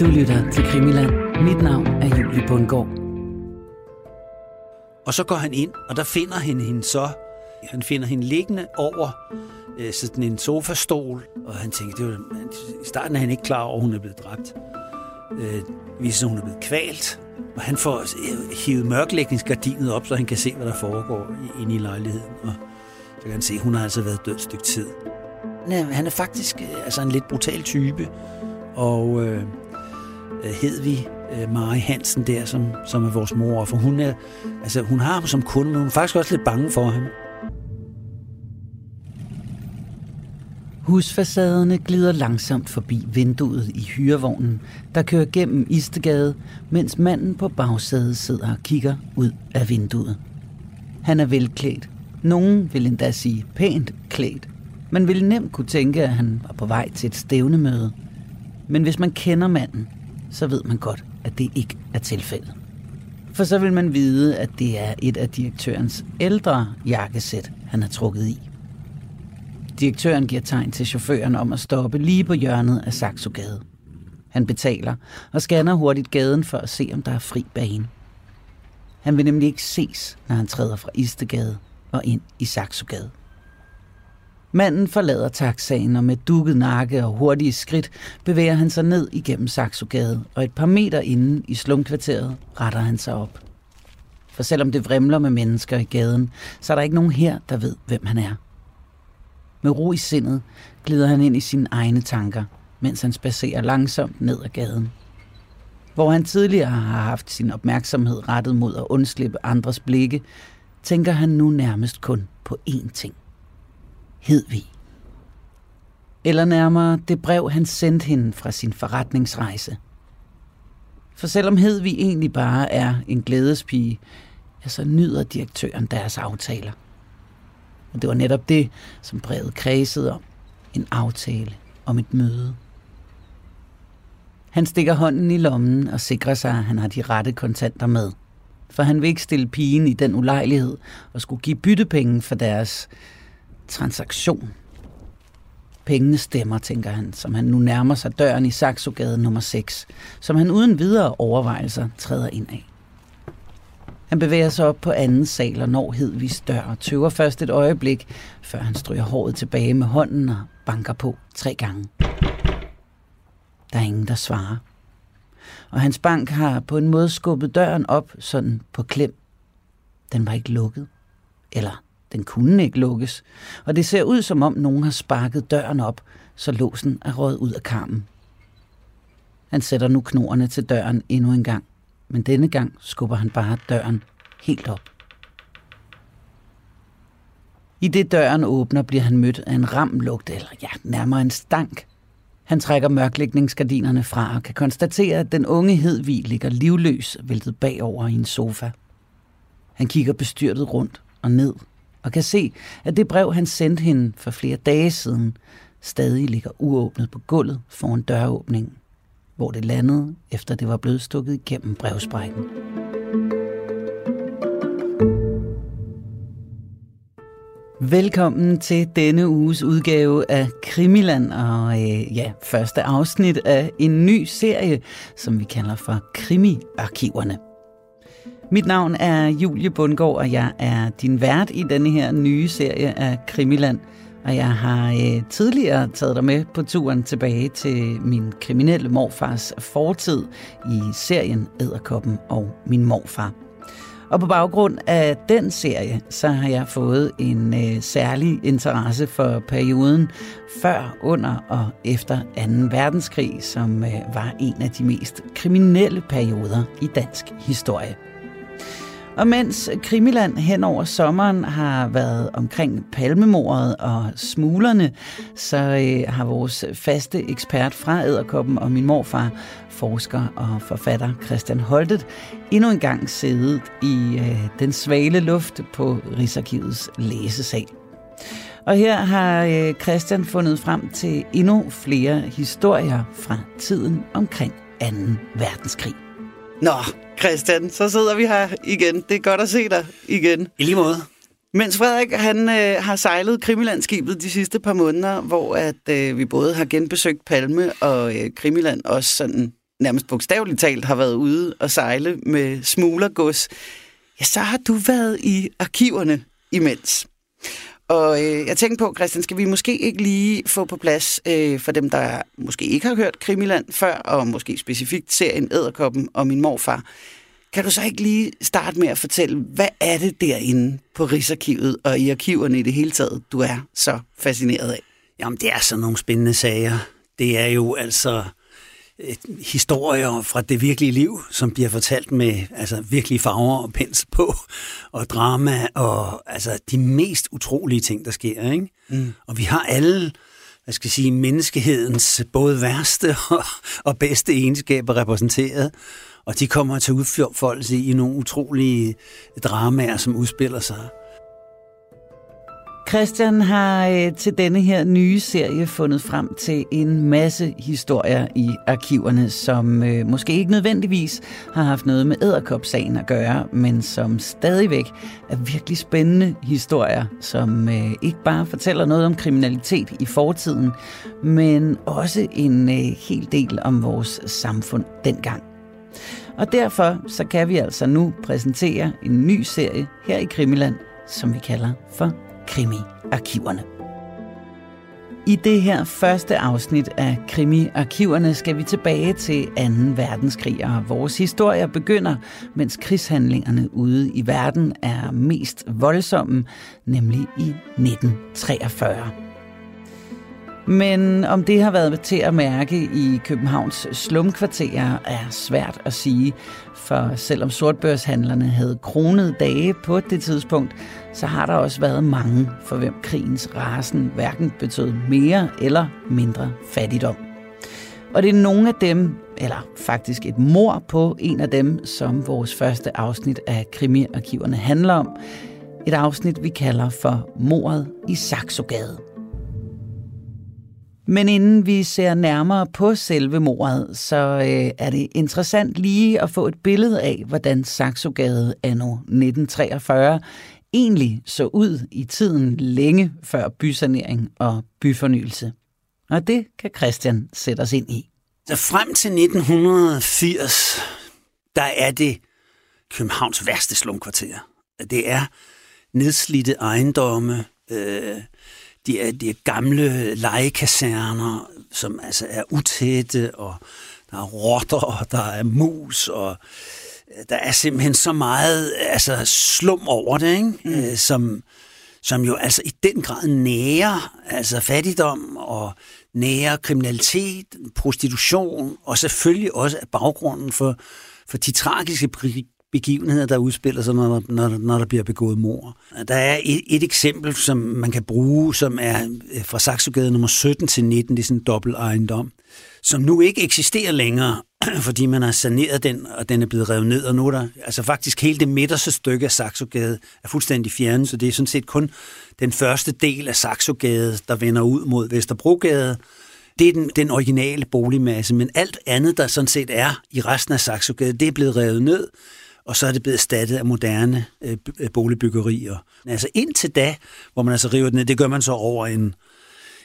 Du lytter til Krimiland. Mit navn er Julie Bundgaard. Og så går han ind, og der finder han hende så. Han finder hende liggende over øh, sådan en sofastol, og han tænker, det var, i starten er han ikke klar over, at hun er blevet dræbt. Øh, viser sig, hun er blevet kvalt, og han får øh, hivet mørklægningsgardinet op, så han kan se, hvad der foregår inde i lejligheden. Og så kan han se, at hun har altså været død et stykke tid. Han er faktisk øh, altså en lidt brutal type, og øh, Øh, hed vi øh, Mari Hansen der, som, som er vores mor, for hun, er, altså, hun har ham som kunde, men hun er faktisk også lidt bange for ham. Husfacaderne glider langsomt forbi vinduet i hyrevognen, der kører gennem Istegade, mens manden på bagsædet sidder og kigger ud af vinduet. Han er velklædt. Nogen vil endda sige pænt klædt. Man ville nemt kunne tænke, at han var på vej til et stævnemøde. Men hvis man kender manden, så ved man godt, at det ikke er tilfældet. For så vil man vide, at det er et af direktørens ældre jakkesæt, han har trukket i. Direktøren giver tegn til chaufføren om at stoppe lige på hjørnet af Saxogade. Han betaler og scanner hurtigt gaden for at se, om der er fri bane. Han vil nemlig ikke ses, når han træder fra Istegade og ind i Saxogade. Manden forlader taxaen, og med dukket nakke og hurtige skridt bevæger han sig ned igennem Saxogade, og et par meter inden i slumkvarteret retter han sig op. For selvom det vrimler med mennesker i gaden, så er der ikke nogen her, der ved, hvem han er. Med ro i sindet glider han ind i sine egne tanker, mens han spacerer langsomt ned ad gaden. Hvor han tidligere har haft sin opmærksomhed rettet mod at undslippe andres blikke, tænker han nu nærmest kun på én ting. Hedvig. Eller nærmere det brev, han sendte hende fra sin forretningsrejse. For selvom Hedvig egentlig bare er en glædespige, ja, så nyder direktøren deres aftaler. Og det var netop det, som brevet kredsede om. En aftale om et møde. Han stikker hånden i lommen og sikrer sig, at han har de rette kontanter med. For han vil ikke stille pigen i den ulejlighed og skulle give byttepenge for deres transaktion. Pengene stemmer, tænker han, som han nu nærmer sig døren i Saxogade nummer 6, som han uden videre overvejelser træder ind af. Han bevæger sig op på anden sal og når Hedvigs dør og tøver først et øjeblik, før han stryger håret tilbage med hånden og banker på tre gange. Der er ingen, der svarer. Og hans bank har på en måde skubbet døren op sådan på klem. Den var ikke lukket. Eller den kunne ikke lukkes, og det ser ud som om nogen har sparket døren op, så låsen er røget ud af karmen. Han sætter nu knorene til døren endnu en gang, men denne gang skubber han bare døren helt op. I det døren åbner, bliver han mødt af en ramlugt, eller ja, nærmere en stank. Han trækker mørklægningsgardinerne fra og kan konstatere, at den unge Hedvig ligger livløs, væltet bagover i en sofa. Han kigger bestyrtet rundt og ned og kan se, at det brev, han sendte hende for flere dage siden, stadig ligger uåbnet på gulvet foran døråbningen, hvor det landede, efter det var blevet stukket igennem brevsprækken. Velkommen til denne uges udgave af Krimiland, og øh, ja, første afsnit af en ny serie, som vi kalder for Krimi-arkiverne. Mit navn er Julie Bundgaard, og jeg er din vært i denne her nye serie af Krimiland. Og jeg har øh, tidligere taget dig med på turen tilbage til min kriminelle morfars fortid i serien Æderkoppen og min morfar. Og på baggrund af den serie, så har jeg fået en øh, særlig interesse for perioden før, under og efter 2. verdenskrig, som øh, var en af de mest kriminelle perioder i dansk historie. Og mens Krimiland hen over sommeren har været omkring palmemordet og smuglerne, så øh, har vores faste ekspert fra Æderkoppen og min morfar, forsker og forfatter Christian Holtet, endnu en gang siddet i øh, den svale luft på Rigsarkivets læsesal. Og her har øh, Christian fundet frem til endnu flere historier fra tiden omkring 2. verdenskrig. Nå, Christian, så sidder vi her igen. Det er godt at se dig igen. I lige måde. Mens Frederik han øh, har sejlet Krimilandskibet de sidste par måneder, hvor at øh, vi både har genbesøgt Palme og øh, Krimiland også sådan nærmest bogstaveligt talt har været ude og sejle med smuglergods, ja, så har du været i arkiverne imens. Og øh, jeg tænkte på, Christian, skal vi måske ikke lige få på plads øh, for dem, der måske ikke har hørt Krimiland før, og måske specifikt serien Æderkoppen og min morfar. Kan du så ikke lige starte med at fortælle, hvad er det derinde på Rigsarkivet og i arkiverne i det hele taget, du er så fascineret af? Jamen, det er sådan nogle spændende sager. Det er jo altså historier fra det virkelige liv, som bliver fortalt med altså, virkelig farver og pensel på, og drama, og altså de mest utrolige ting, der sker. Ikke? Mm. Og vi har alle hvad skal jeg sige, menneskehedens både værste og, og bedste egenskaber repræsenteret, og de kommer til udfoldelse i nogle utrolige dramaer, som udspiller sig. Christian har øh, til denne her nye serie fundet frem til en masse historier i arkiverne, som øh, måske ikke nødvendigvis har haft noget med æderkopsagen at gøre, men som stadigvæk er virkelig spændende historier, som øh, ikke bare fortæller noget om kriminalitet i fortiden, men også en øh, hel del om vores samfund dengang. Og derfor så kan vi altså nu præsentere en ny serie her i Krimiland, som vi kalder for Krimi-arkiverne. I det her første afsnit af Krimi-arkiverne skal vi tilbage til 2. verdenskrig, og vores historie begynder, mens krigshandlingerne ude i verden er mest voldsomme, nemlig i 1943. Men om det har været til at mærke i Københavns slumkvarterer er svært at sige, for selvom sortbørshandlerne havde kronede dage på det tidspunkt, så har der også været mange, for hvem krigens rasen hverken betød mere eller mindre fattigdom. Og det er nogle af dem, eller faktisk et mor på en af dem, som vores første afsnit af krimiarkiverne handler om. Et afsnit, vi kalder for Mordet i Saxogade. Men inden vi ser nærmere på selve mordet, så øh, er det interessant lige at få et billede af, hvordan Saxogade anno 1943 egentlig så ud i tiden længe før bysanering og byfornyelse. Og det kan Christian sætte os ind i. Så frem til 1980, der er det Københavns værste slumkvarter. Det er nedslidte ejendomme, øh, de er, de er gamle legekaserner, som altså er utætte, og der er rotter, og der er mus, og der er simpelthen så meget altså, slum over det, ikke? Mm. Øh, som, som jo altså i den grad nærer altså fattigdom og nærer kriminalitet, prostitution, og selvfølgelig også baggrunden for, for de tragiske begivenheder, der udspiller sig, når, når, når der bliver begået mord. Der er et, et eksempel, som man kan bruge, som er øh, fra Saxogade nummer 17 til 19, det er sådan en dobbelt ejendom, som nu ikke eksisterer længere, fordi man har saneret den, og den er blevet revet ned, og nu er der, altså faktisk hele det midterste stykke af Saxogade er fuldstændig fjernet, så det er sådan set kun den første del af Saxogade, der vender ud mod Vesterbrogade, det er den, den originale boligmasse, men alt andet, der sådan set er i resten af Saxogade, det er blevet revet ned, og så er det blevet erstattet af moderne øh, øh, boligbyggerier. Altså indtil da, hvor man altså river den ned, det gør man så over en,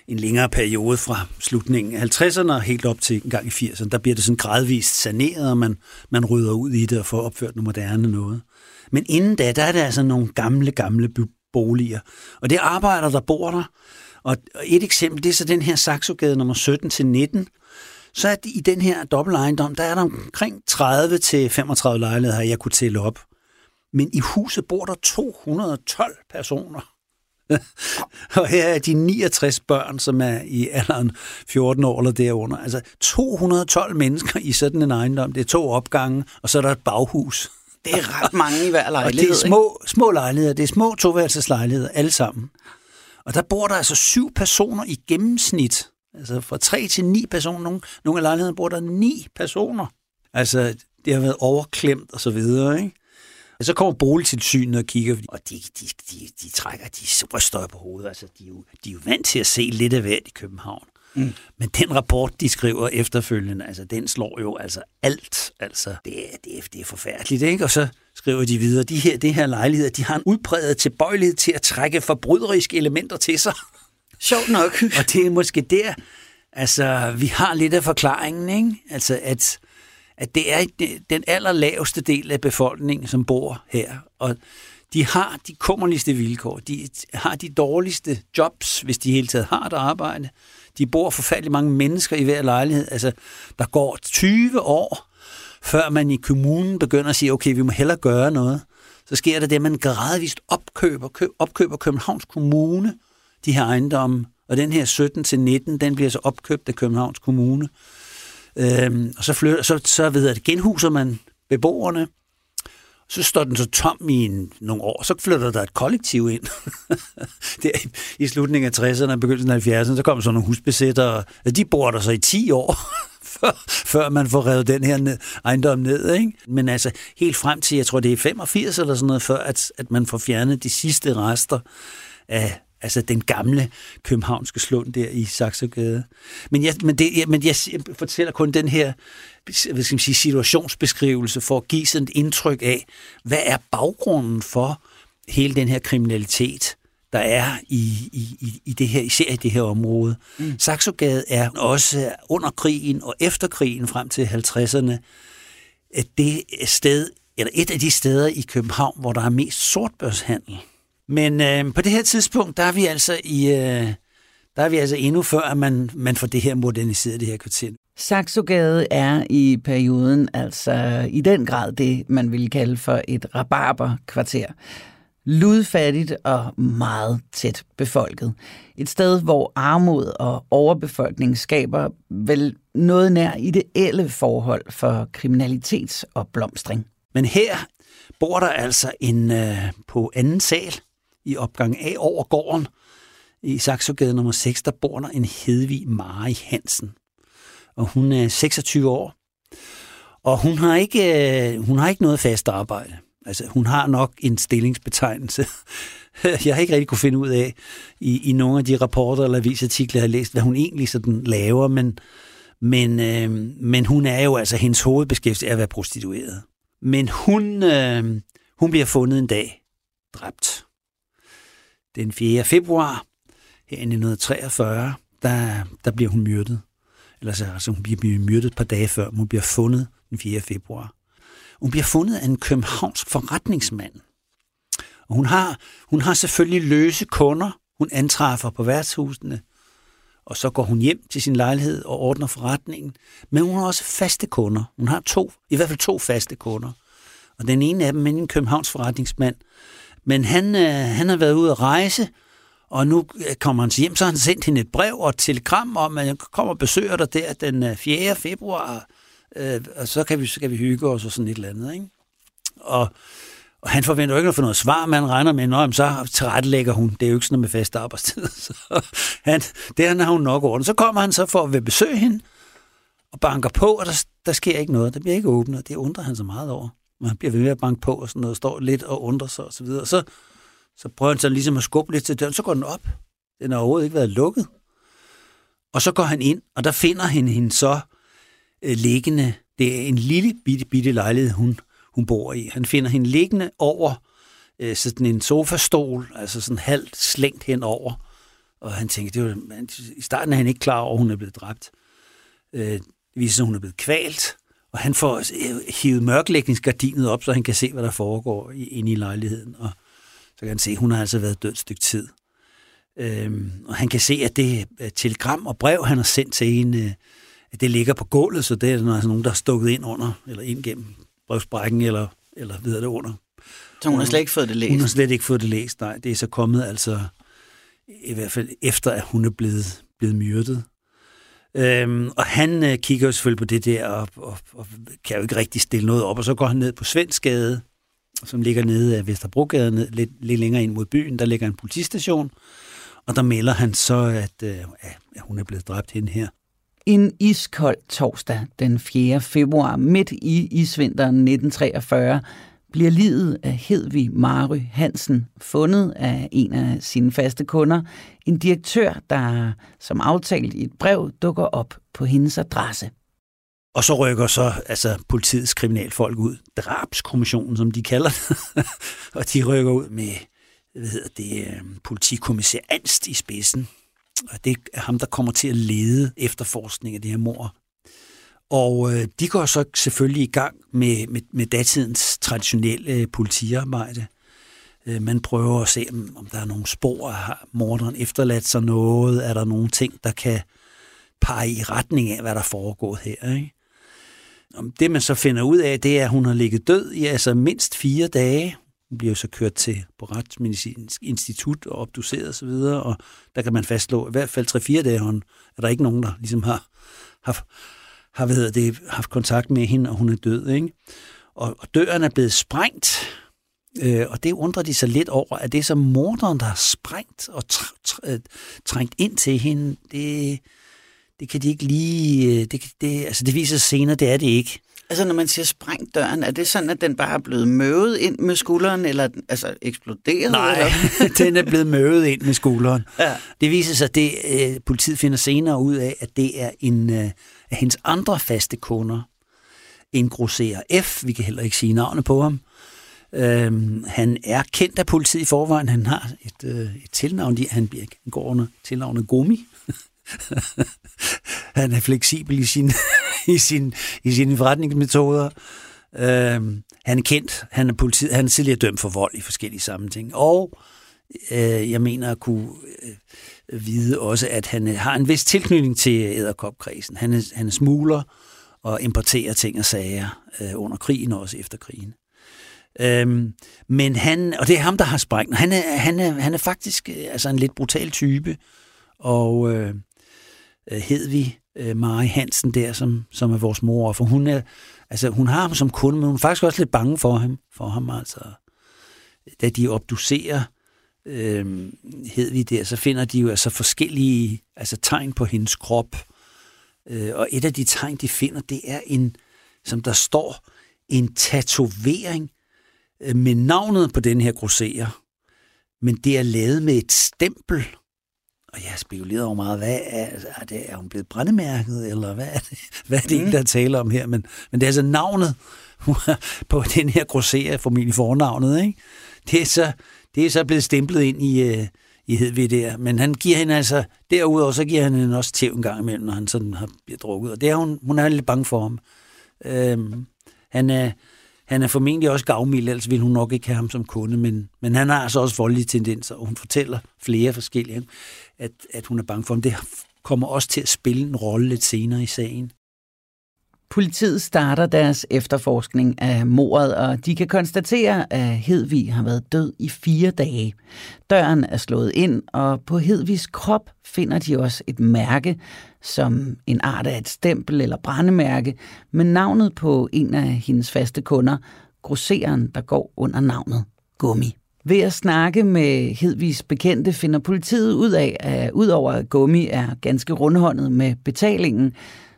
en længere periode fra slutningen af 50'erne og helt op til en gang i 80'erne. Der bliver det sådan gradvist saneret, og man, man rydder ud i det og får opført noget moderne noget. Men inden da, der er det altså nogle gamle, gamle boliger. Og det arbejder, der bor der. Og et eksempel, det er så den her Saxogade nummer 17 til 19, så er det, i den her dobbeltejendom, der er der omkring 30 til 35 lejligheder, jeg kunne tælle op. Men i huset bor der 212 personer. og her er de 69 børn, som er i alderen 14 år eller derunder. Altså 212 mennesker i sådan en ejendom. Det er to opgange, og så er der et baghus. Det er ret mange i hver lejlighed. Og det er små, små lejligheder. Det er små toværelseslejligheder, alle sammen. Og der bor der altså syv personer i gennemsnit. Altså fra tre til ni personer. Nogle, nogle af lejlighederne bor der ni personer. Altså, det har været overklemt og så videre, ikke? Og så kommer boligtilsynet og kigger, og de, de, de, de trækker, de ryster på hovedet. Altså, de, er jo, de er jo vant til at se lidt af hvert i København. Mm. Men den rapport, de skriver efterfølgende, altså, den slår jo altså alt. Altså, det, er, det, er, det er forfærdeligt, ikke? Og så skriver de videre, de her, det her lejligheder, de har en udbredet tilbøjelighed til at trække forbryderiske elementer til sig. Sjovt nok. og det er måske der, altså, vi har lidt af forklaringen, ikke? Altså, at at det er den allerlaveste del af befolkningen, som bor her. Og de har de kummerligste vilkår. De har de dårligste jobs, hvis de hele taget har et arbejde. De bor forfærdelig mange mennesker i hver lejlighed. Altså, der går 20 år, før man i kommunen begynder at sige, okay, vi må hellere gøre noget. Så sker der det, at man gradvist opkøber, køb, opkøber Københavns Kommune de her ejendomme. Og den her 17-19, den bliver så opkøbt af Københavns Kommune. Øhm, og så, flytter, så, så ved jeg, genhuser man beboerne, så står den så tom i en, nogle år, så flytter der et kollektiv ind. der i, i slutningen af 60'erne og begyndelsen af 70'erne, så kommer sådan nogle husbesættere, og de bor der så i 10 år, før, før man får revet den her ned, ejendom ned. Ikke? Men altså helt frem til, jeg tror det er 85 eller sådan noget, før at, at man får fjernet de sidste rester af, altså den gamle københavnske slund der i Saxogade. Men jeg, men, det, jeg, men jeg fortæller kun den her hvad skal man sige, situationsbeskrivelse for at give sådan et indtryk af, hvad er baggrunden for hele den her kriminalitet, der er i, i, i det her, især i det her område. Mm. Saxogade er også under krigen og efter krigen frem til 50'erne det sted, eller et af de steder i København, hvor der er mest sortbørshandel. Men øh, på det her tidspunkt, der er vi altså i, øh, der er vi altså endnu før, at man, man får det her moderniseret, det her kvarter. Saxogade er i perioden altså i den grad det, man ville kalde for et rabarberkvarter. Ludfattigt og meget tæt befolket. Et sted, hvor armod og overbefolkning skaber vel noget nær ideelle forhold for kriminalitets- og blomstring. Men her bor der altså en øh, på anden sal i opgang A over gården, i Saxogade nummer 6, der bor der en Hedvig Mari Hansen. Og hun er 26 år. Og hun har ikke, øh, hun har ikke noget fast arbejde. Altså, hun har nok en stillingsbetegnelse. Jeg har ikke rigtig kunne finde ud af i, i nogle af de rapporter eller avisartikler, jeg har læst, hvad hun egentlig sådan laver, men, men, øh, men hun er jo altså, hendes hovedbeskæftigelse er at være prostitueret. Men hun, øh, hun bliver fundet en dag dræbt. Den 4. februar her i 1943, der, der bliver hun myrdet. Eller så, altså, hun bliver myrdet et par dage før, hun bliver fundet den 4. februar. Hun bliver fundet af en københavnsk forretningsmand. Og hun har, hun har selvfølgelig løse kunder, hun antræffer på værtshusene, og så går hun hjem til sin lejlighed og ordner forretningen. Men hun har også faste kunder. Hun har to, i hvert fald to faste kunder. Og den ene af dem er en Københavns forretningsmand. Men han, øh, han har været ude at rejse, og nu øh, kommer han hjem, så har han sendt hende et brev og et telegram om, at han kommer og besøger dig der den øh, 4. Februar, øh, og så kan vi, så kan vi hygge os og sådan et eller andet. Ikke? Og, og han forventer jo ikke at få noget svar, men han regner med, at så tilrettelægger hun. Det er jo ikke sådan noget med fast arbejdstid. Så han, det har hun nok ordnet. Så kommer han så for at besøge hende, og banker på, og der, der sker ikke noget. Der bliver ikke åbnet, det undrer han så meget over man bliver ved med at banke på, og sådan noget, står lidt og undrer sig og så videre. Og så, så prøver han så ligesom at skubbe lidt til døren, så går den op. Den har overhovedet ikke været lukket. Og så går han ind, og der finder han hende så øh, liggende. Det er en lille bitte, bitte lejlighed, hun, hun bor i. Han finder hende liggende over øh, sådan en sofastol, altså sådan halvt slængt henover. Og han tænker, det var, man, i starten er han ikke klar over, at hun er blevet dræbt. Øh, det viser sig, at hun er blevet kvalt. Og han får øh, hivet mørklægningsgardinet op, så han kan se, hvad der foregår inde i lejligheden. Og så kan han se, at hun har altså været død et stykke tid. Øhm, og han kan se, at det telegram og brev, han har sendt til hende, øh, at det ligger på gulvet, så det er altså nogen, der har stukket ind under, eller ind gennem brevsprækken, eller, eller videre det under. Så hun har slet ikke fået det læst? Hun har slet ikke fået det læst, nej. Det er så kommet altså, i hvert fald efter, at hun er blevet, blevet myrdet. Øhm, og han øh, kigger jo selvfølgelig på det der, og, og, og kan jo ikke rigtig stille noget op, og så går han ned på Svenskade, som ligger nede af Vesterbrogade, ned, lidt, lidt længere ind mod byen. Der ligger en politistation, og der melder han så, at, øh, at hun er blevet dræbt hende her. En iskold torsdag den 4. februar midt i isvinteren 1943 bliver livet af Hedvig Mary Hansen fundet af en af sine faste kunder, en direktør, der som aftalt i et brev dukker op på hendes adresse. Og så rykker så altså, politiets kriminalfolk ud, drabskommissionen, som de kalder det, og de rykker ud med hvad hedder det, øhm, politikommissær Anst i spidsen. Og det er ham, der kommer til at lede efterforskningen af det her mor. Og øh, de går så selvfølgelig i gang med, med, med datidens traditionelle øh, politiarbejde. Øh, man prøver at se, om, der er nogle spor, har morderen efterladt sig noget, er der nogle ting, der kan pege i retning af, hvad der foregår her. Ikke? Det man så finder ud af, det er, at hun har ligget død i altså mindst fire dage. Hun bliver så kørt til på Retsmedicinsk Institut og obduceret osv., og, og der kan man fastslå, i hvert fald 3-4 dage, hun, er der ikke nogen, der ligesom har, har, har hvad det, haft kontakt med hende, og hun er død. Ikke? Og, og døren er blevet sprængt, øh, og det undrer de sig lidt over, at det er så morderen, der har sprængt og tr- tr- øh, trængt ind til hende. Det, det kan de ikke lige... Øh, det, det, altså det viser sig senere, det er det ikke. Altså når man siger sprængt døren, er det sådan, at den bare er blevet møvet ind med skulderen, eller altså eksploderet? Nej, eller? den er blevet møvet ind med skulderen. Ja. Det viser sig, at det, øh, politiet finder senere ud af, at det er en øh, af hendes andre faste kunder. En grosserer F, vi kan heller ikke sige navnet på ham. Øhm, han er kendt af politiet i forvejen. Han har et, øh, et tilnavn. Han går under tilnavnet Gumi. han er fleksibel i, sin, i, sin, i sine forretningsmetoder. Øhm, han er kendt. Han er, politi, han er tidligere dømt for vold i forskellige sammenhænge. Og øh, jeg mener at kunne øh, vide også, at han øh, har en vis tilknytning til øh, æderkopkredsen. Han han smuler smugler og importerer ting og sager øh, under krigen og også efter krigen. Øhm, men han, og det er ham, der har sprængt. Han er, han er, han er faktisk øh, altså en lidt brutal type, og øh, hed vi øh, Mari Hansen der, som, som er vores mor, for hun, er, altså, hun har ham som kunde, men hun er faktisk også lidt bange for ham. For ham altså. Da de obducerer øh, Hedvig der, så finder de jo altså forskellige altså, tegn på hendes krop. Øh, og et af de tegn, de finder, det er en, som der står, en tatovering øh, med navnet på den her grosserer. Men det er lavet med et stempel, og jeg har spekuleret over meget, hvad er, er, det, er hun blevet brændemærket, eller hvad er det, hvad er det mm. der taler om her? Men, men det er altså navnet på den her grosserer, formentlig fornavnet, ikke? Det er så, det er så blevet stemplet ind i, øh, i Hedvig der. Men han giver hende altså, derudover så giver han hende også tæv en gang imellem, når han sådan har bliver drukket. Og det er hun, hun er lidt bange for ham. Øhm, han er, han er formentlig også gavmild, ellers vil hun nok ikke have ham som kunde, men, men han har altså også voldelige tendenser, og hun fortæller flere forskellige, at, at hun er bange for ham. Det kommer også til at spille en rolle lidt senere i sagen. Politiet starter deres efterforskning af mordet, og de kan konstatere, at Hedvig har været død i fire dage. Døren er slået ind, og på Hedvigs krop finder de også et mærke, som en art af et stempel eller brændemærke, med navnet på en af hendes faste kunder, grosseren, der går under navnet Gummi. Ved at snakke med Hedvigs bekendte finder politiet ud af, at udover at Gummi er ganske rundhåndet med betalingen,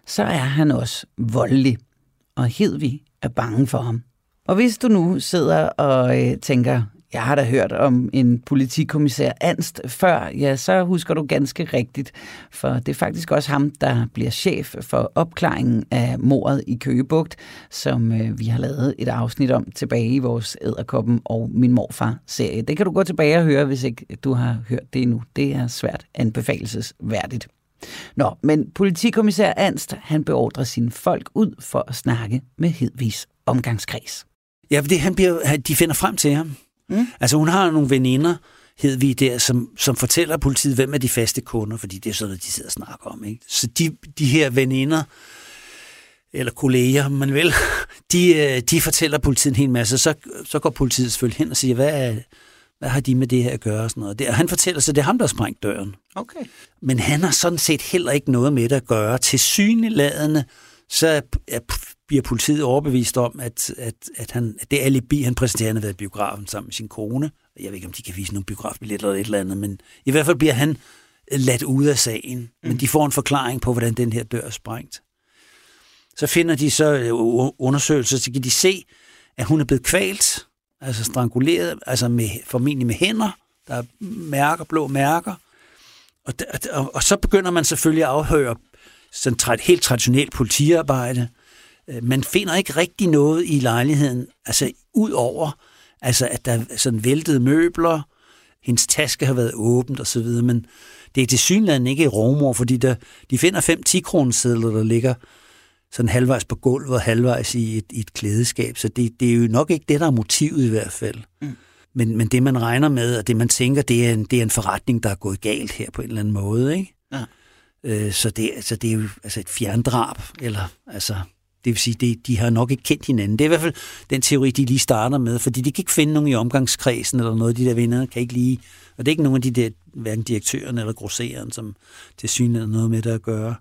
så er han også voldelig. Og Hedvig er bange for ham. Og hvis du nu sidder og øh, tænker, jeg har da hørt om en politikommissær Anst før, ja, så husker du ganske rigtigt, for det er faktisk også ham, der bliver chef for opklaringen af mordet i Køgebugt, som øh, vi har lavet et afsnit om tilbage i vores Æderkoppen og Min Morfar-serie. Det kan du gå tilbage og høre, hvis ikke du har hørt det endnu. Det er svært anbefalesværdigt. Nå, men politikommissær Anst, han beordrer sine folk ud for at snakke med Hedvigs omgangskreds. Ja, det, han bliver, de finder frem til ham. Mm. Altså hun har nogle veninder, vi der, som, som fortæller politiet, hvem er de faste kunder, fordi det er sådan, at de sidder og snakker om. Ikke? Så de, de her veninder, eller kolleger, man vil, de, øh, de fortæller politiet en hel masse. Så, så går politiet selvfølgelig hen og siger, hvad, er, hvad har de med det her at gøre? Og sådan noget. Det, og han fortæller så, det er ham, der har sprængt døren. Okay. Men han har sådan set heller ikke noget med det at gøre. Til syneladende, så er, bliver politiet overbevist om, at, at, at, han, at det alibi, han præsenterer, han har været i biografen sammen med sin kone. Jeg ved ikke, om de kan vise nogle biografbilletter eller et eller andet, men i hvert fald bliver han ladt ud af sagen. Mm. Men de får en forklaring på, hvordan den her dør er sprængt. Så finder de så øh, undersøgelser, så kan de se, at hun er blevet kvalt, altså stranguleret, altså med, formentlig med hænder. Der er mærker, blå mærker. Og, og, og så begynder man selvfølgelig at afhøre sådan helt traditionelt politiarbejde. Øh, man finder ikke rigtig noget i lejligheden, altså ud over, altså at der er sådan væltede møbler, hendes taske har været åbent og så videre, men det er til synligheden ikke i Romor, fordi der, de finder fem 10 kronesedler, der ligger sådan halvvejs på gulvet og halvvejs i et, i et klædeskab. Så det, det er jo nok ikke det, der er motivet i hvert fald. Mm. Men, men det, man regner med, og det, man tænker, det er, en, det er en forretning, der er gået galt her på en eller anden måde. Ikke? Ja. Øh, så, det, så det er jo altså et fjerndrab, eller altså, det vil sige, det, de har nok ikke kendt hinanden. Det er i hvert fald den teori, de lige starter med, fordi de kan ikke finde nogen i omgangskredsen eller noget. De der venner kan ikke lige... Og det er ikke nogen af de der, hverken direktøren eller grosseren, som til synligheden noget med det at gøre.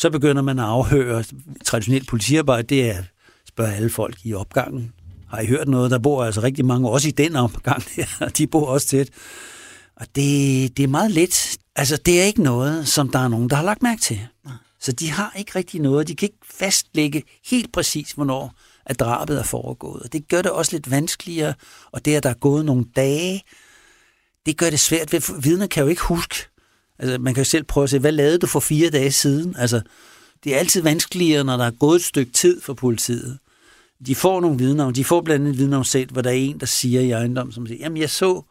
Så begynder man at afhøre traditionelt politiarbejde. Det er at spørge alle folk i opgangen. Har I hørt noget? Der bor altså rigtig mange, også i den opgang her. De bor også tæt. Og det, det er meget let. Altså, det er ikke noget, som der er nogen, der har lagt mærke til. Så de har ikke rigtig noget. De kan ikke fastlægge helt præcis, hvornår at drabet er foregået. Og det gør det også lidt vanskeligere. Og det, at der er gået nogle dage, det gør det svært. Vidner kan jo ikke huske. Altså, man kan jo selv prøve at se, hvad lavede du for fire dage siden? Altså, det er altid vanskeligere, når der er gået et stykke tid for politiet. De får nogle vidner, de får blandt andet vidner selv, hvor der er en, der siger i ejendom, som siger, jamen jeg så,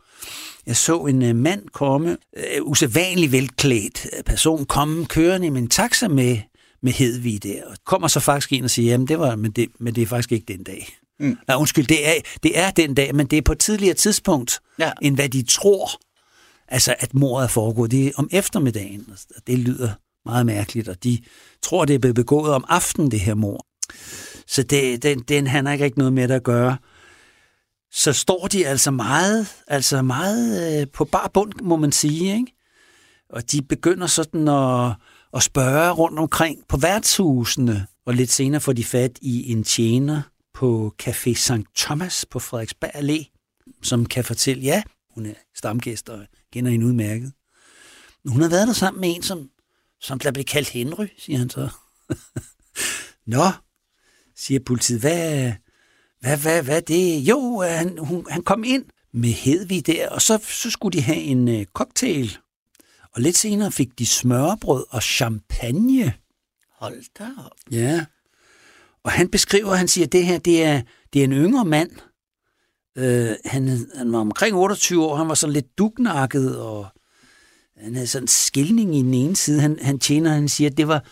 jeg så en uh, mand komme, uh, usædvanligt velklædt uh, person, komme kørende med en taxa med, med Hedvig der. Og kommer så faktisk ind og siger, jamen det var, men det, men det er faktisk ikke den dag. Mm. Nej, undskyld, det er, det er den dag, men det er på et tidligere tidspunkt, ja. end hvad de tror, altså at mordet er foregået. Det er om eftermiddagen, og det lyder meget mærkeligt, og de tror, det er blevet begået om aftenen, det her mor. Så det, den, den, han har ikke rigtig noget med det at gøre så står de altså meget, altså meget øh, på bar bund, må man sige. Ikke? Og de begynder sådan at, at spørge rundt omkring på værtshusene, og lidt senere får de fat i en tjener på Café St. Thomas på Frederiksberg Allé, som kan fortælle, ja, hun er stamgæst og kender hende udmærket. Hun har været der sammen med en, som, som der bliver kaldt Henry, siger han så. Nå, siger politiet, hvad, hvad, hvad, hvad det? Jo, han, hun, han kom ind med Hedvig der, og så, så skulle de have en uh, cocktail. Og lidt senere fik de smørbrød og champagne. Hold da op. Ja. Og han beskriver, han siger, at det her, det er, det er en yngre mand. Øh, han, han var omkring 28 år, han var sådan lidt dugnakket, og han havde sådan en skilning i den ene side. Han, han tjener, han siger, det var,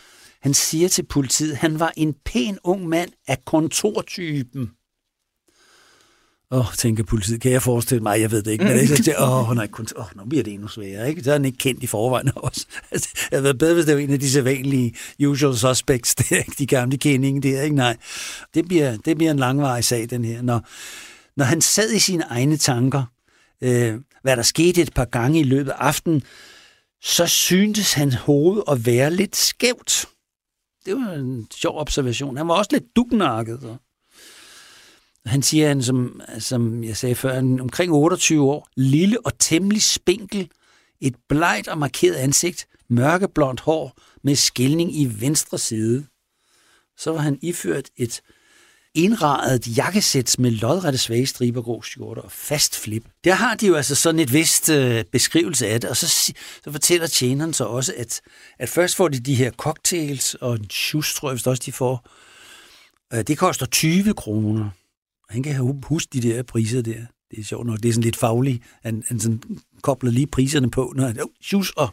han siger til politiet, han var en pæn ung mand af kontortypen. Åh, oh, tænker politiet, kan jeg forestille mig? Jeg ved det ikke. Men det er åh, oh, nej, kun, oh, nu bliver det endnu sværere. Ikke? Så er han ikke kendt i forvejen også. Altså, jeg ved bedre, hvis det var en af de sædvanlige usual suspects, der, de gamle kendinge der. Ikke? Nej, det bliver, det bliver en langvarig sag, den her. Når, når han sad i sine egne tanker, øh, hvad der skete et par gange i løbet af aftenen, så syntes hans hoved at være lidt skævt. Det var en sjov observation. Han var også lidt dugnakket. Så. Han siger, han, som, som jeg sagde før, han omkring 28 år, lille og temmelig spinkel, et blegt og markeret ansigt, mørkeblondt hår med skilning i venstre side. Så var han iført et indrejet jakkesæt med lodrette svage striber, grå skjorter og fast flip. Der har de jo altså sådan et vist øh, beskrivelse af det, og så, så fortæller tjeneren så også, at, at først får de de her cocktails og en shoes, tror jeg også, de får. Øh, det koster 20 kroner. Han kan huske de der priser der. Det er sjovt nok. Det er sådan lidt fagligt. Han, han sådan kobler lige priserne på, når han, oh, shoes og,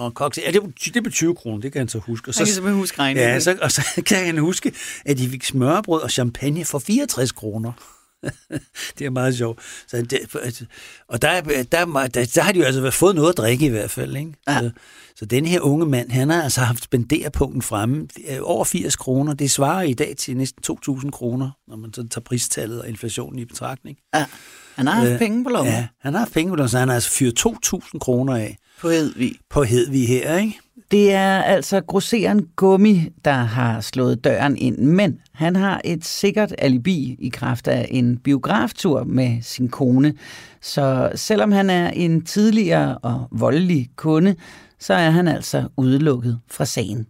og cocktail. Ja, det, det er 20 kroner, det kan han så huske. Og så, han kan simpelthen huske regningen. Ja, så, og så kan han huske, at de fik smørbrød og champagne for 64 kroner. det er meget sjovt. Så det, og der, der, der, der, har de jo altså fået noget at drikke i hvert fald. Ikke? Ja. Så, så den her unge mand, han har altså haft spenderpunkten fremme. Over 80 kroner, det svarer i dag til næsten 2.000 kroner, når man så tager pristallet og inflationen i betragtning. Ja, han har haft øh, penge på lommen. Ja, han har haft penge på lommen, så han har altså fyret 2.000 kroner af. På Hedvig. På Hedvig her, ikke? Det er altså grosseren Gummi, der har slået døren ind, men han har et sikkert alibi i kraft af en biograftur med sin kone. Så selvom han er en tidligere og voldelig kunde, så er han altså udelukket fra sagen.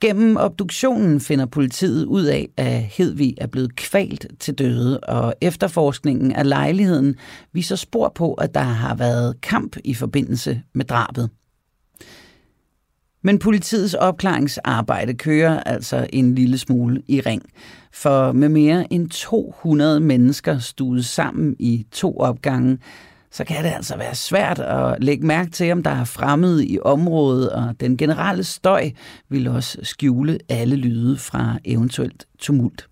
Gennem obduktionen finder politiet ud af, at Hedvig er blevet kvalt til døde, og efterforskningen af lejligheden viser spor på, at der har været kamp i forbindelse med drabet. Men politiets opklaringsarbejde kører altså en lille smule i ring. For med mere end 200 mennesker stuet sammen i to opgange, så kan det altså være svært at lægge mærke til, om der er fremmede i området, og den generelle støj vil også skjule alle lyde fra eventuelt tumult.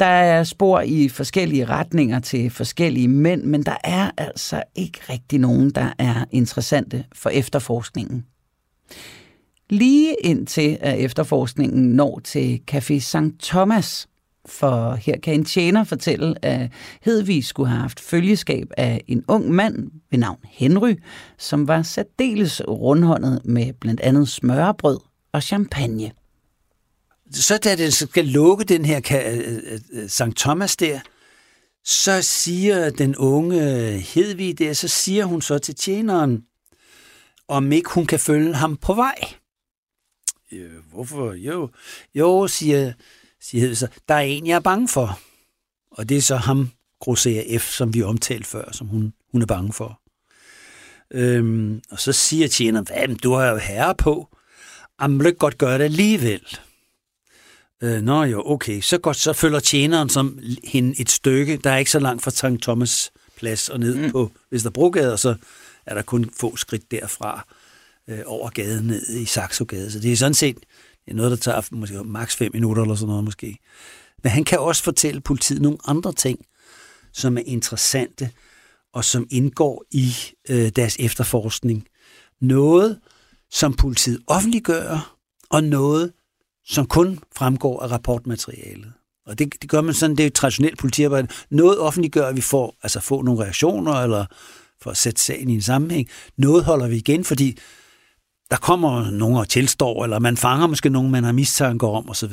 Der er spor i forskellige retninger til forskellige mænd, men der er altså ikke rigtig nogen, der er interessante for efterforskningen. Lige indtil at efterforskningen når til Café St. Thomas, for her kan en tjener fortælle, at Hedvig skulle have haft følgeskab af en ung mand ved navn Henry, som var særdeles rundhåndet med blandt andet smørbrød og champagne. Så da den skal lukke den her øh, øh, øh, St. Thomas der, så siger den unge Hedvig der, så siger hun så til tjeneren, om ikke hun kan følge ham på vej. Øh, hvorfor? Jo, jo siger, siger så, der er en, jeg er bange for. Og det er så ham, Grosser F, som vi omtalte før, som hun, hun er bange for. Øhm, og så siger tjeneren, hvad, du har jo herre på. Jamen, vil godt gøre det alligevel. Øh, nå jo, okay. Så godt, så følger tjeneren som hende et stykke. Der er ikke så langt fra Sankt Thomas plads og ned mm. på Vesterbrogade, og så er der kun få skridt derfra øh, over gaden ned i Saxogade. Så det er sådan set noget, der tager måske maks 5 minutter eller sådan noget måske. Men han kan også fortælle politiet nogle andre ting, som er interessante og som indgår i øh, deres efterforskning. Noget, som politiet offentliggør, og noget, som kun fremgår af rapportmaterialet. Og det, det gør man sådan, det er jo traditionelt politiarbejde. Noget offentliggør, at vi får, altså får nogle reaktioner, eller for at sætte sagen i en sammenhæng. Noget holder vi igen, fordi der kommer nogen og tilstår, eller man fanger måske nogen, man har mistanke om, osv.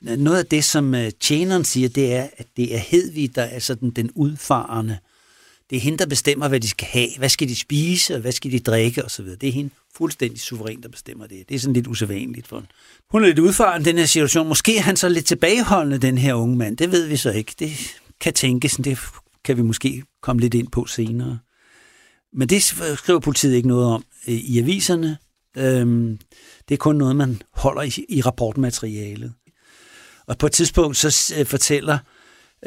Noget af det, som øh, tjeneren siger, det er, at det er Hedvig, der er sådan den udfarende. Det er hende, der bestemmer, hvad de skal have. Hvad skal de spise, og hvad skal de drikke, osv. Det er hende fuldstændig suveræn, der bestemmer det. Det er sådan lidt usædvanligt for hende. Hun er lidt udfarende den her situation. Måske er han så lidt tilbageholdende, den her unge mand. Det ved vi så ikke. Det kan tænkes. Det kan vi måske komme lidt ind på senere. Men det skriver politiet ikke noget om øh, i aviserne. Øhm, det er kun noget, man holder i, i rapportmaterialet. Og på et tidspunkt så øh, fortæller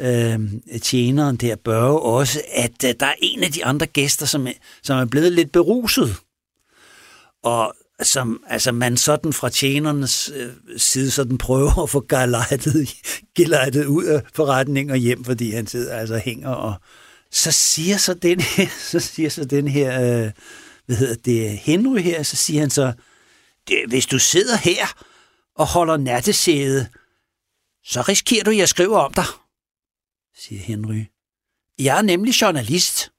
øh, tjeneren der Børge også, at øh, der er en af de andre gæster, som er, som er blevet lidt beruset. Og som altså man sådan fra tjenernes øh, side sådan prøver at få gelejtet, gelejtet ud af forretningen og hjem, fordi han sidder altså hænger og så siger så den her, så siger så den her øh, hvad hedder det, Henry her, så siger han så, det, hvis du sidder her og holder nattesæde, så risikerer du, at jeg skriver om dig, siger Henry. Jeg er nemlig journalist.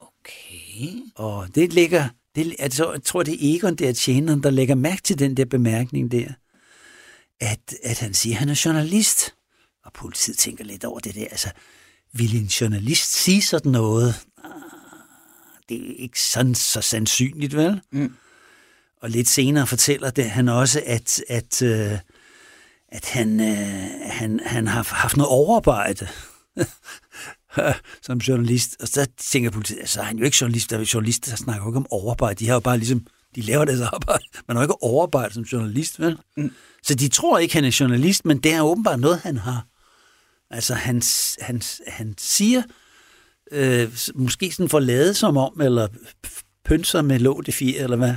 Okay. Og det ligger, det, altså, jeg tror, det er Egon, der tjeneren, der lægger mærke til den der bemærkning der, at, at han siger, at han er journalist. Og politiet tænker lidt over det der. Altså, vil en journalist sige sådan noget? Ah, det er ikke sådan så sandsynligt, vel? Mm. Og lidt senere fortæller det han også, at, at, øh, at han, øh, han, han har haft noget overarbejde som journalist. Og så tænker politiet, altså han er jo ikke journalist, der er journalister, der snakker jo ikke om overarbejde. De har jo bare ligesom, de laver deres arbejde. Man har jo ikke overarbejde som journalist, vel? Mm. Så de tror ikke, han er journalist, men det er åbenbart noget, han har. Altså han, han, han siger, øh, måske sådan for lade som om, eller pynser med låg fire, eller hvad.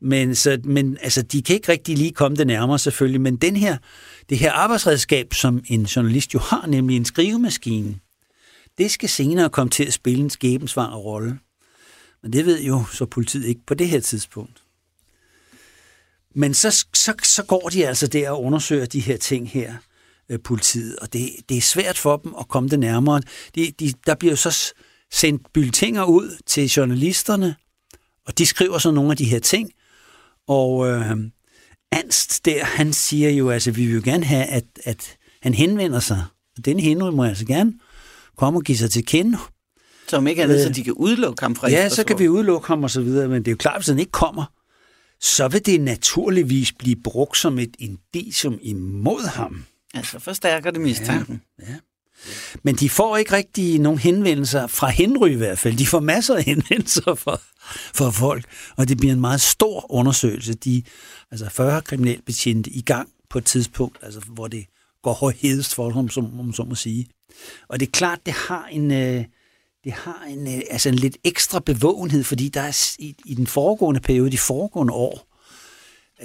Men, så, men altså, de kan ikke rigtig lige komme det nærmere selvfølgelig, men den her, det her arbejdsredskab, som en journalist jo har, nemlig en skrivemaskine, det skal senere komme til at spille en skæbensvar rolle. Men det ved jo så politiet ikke på det her tidspunkt. Men så, så, så går de altså der og undersøger de her ting her, øh, politiet, og det, det er svært for dem at komme det nærmere. De, de, der bliver jo så sendt bylletinger ud til journalisterne, og de skriver så nogle af de her ting, og øh, Anst der, han siger jo, altså vi vil jo gerne have, at, at han henvender sig. Og den Henry må altså gerne komme og give sig til kende. Som ikke andet, øh, så de kan udelukke ham fra Ja, så kan vi udelukke ham og så videre, men det er jo klart, hvis han ikke kommer, så vil det naturligvis blive brugt som et indicium imod ham. Altså forstærker det mistanken. Ja, ja. Men de får ikke rigtig nogen henvendelser, fra Henry i hvert fald. De får masser af henvendelser fra, fra folk, og det bliver en meget stor undersøgelse. De altså 40 kriminalbetjente i gang på et tidspunkt, altså, hvor det går højhedest for dem, som, som, som må sige. Og det er klart, det har en, øh, det har en, øh, altså en lidt ekstra bevågenhed, fordi der er i, i den foregående periode, de foregående år,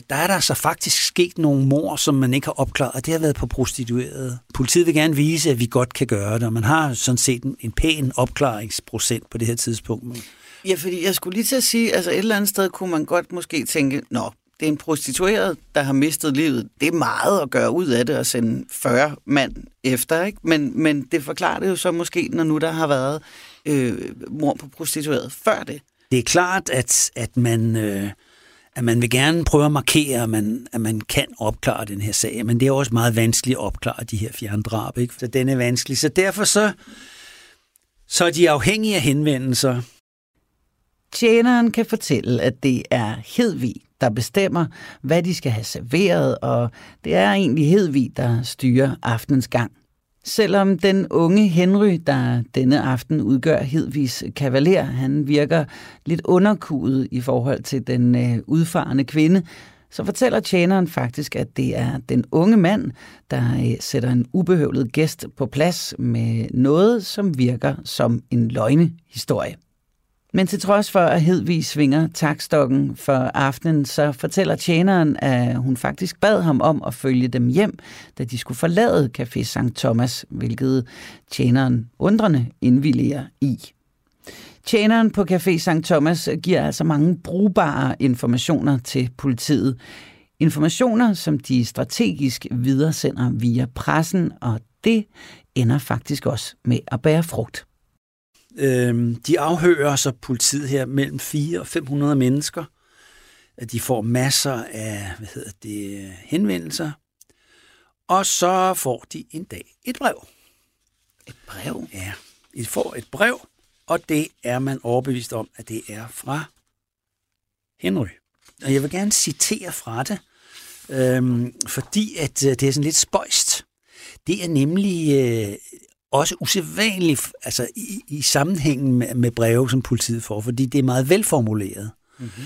der er der så faktisk sket nogle mor, som man ikke har opklaret, og det har været på prostituerede. Politiet vil gerne vise, at vi godt kan gøre det, og man har sådan set en, en pæn opklaringsprocent på det her tidspunkt. Ja, fordi jeg skulle lige til at sige, altså et eller andet sted kunne man godt måske tænke, nå, det er en prostitueret, der har mistet livet. Det er meget at gøre ud af det og sende 40 mand efter, ikke? Men, men det forklarer det jo så måske, når nu der har været øh, mor på prostitueret før det. Det er klart, at, at man... Øh, at man vil gerne prøve at markere, at man, at man kan opklare den her sag, men det er også meget vanskeligt at opklare de her fjerndrab, ikke? Så den er vanskelig. Så derfor så, så er de afhængige af henvendelser. Tjeneren kan fortælle, at det er Hedvig, der bestemmer, hvad de skal have serveret, og det er egentlig Hedvig, der styrer aftens gang. Selvom den unge Henry, der denne aften udgør Hedvigs kavaler, han virker lidt underkudet i forhold til den øh, udfarende kvinde, så fortæller tjeneren faktisk, at det er den unge mand, der øh, sætter en ubehøvlet gæst på plads med noget, som virker som en løgnehistorie. Men til trods for, at Hedvig svinger takstokken for aftenen, så fortæller tjeneren, at hun faktisk bad ham om at følge dem hjem, da de skulle forlade Café St. Thomas, hvilket tjeneren undrende indvilliger i. Tjeneren på Café St. Thomas giver altså mange brugbare informationer til politiet. Informationer, som de strategisk videresender via pressen, og det ender faktisk også med at bære frugt. Øh, de afhører så politiet her mellem 4 og 500 mennesker. De får masser af hvad hedder det, henvendelser. Og så får de en dag et brev. Et brev? Ja, de får et brev, og det er man overbevist om, at det er fra Henry. Og jeg vil gerne citere fra det, øhm, fordi at øh, det er sådan lidt spøjst. Det er nemlig øh, også usædvanligt altså, i, i sammenhængen med, med breve, som politiet får, fordi det er meget velformuleret. Mm-hmm.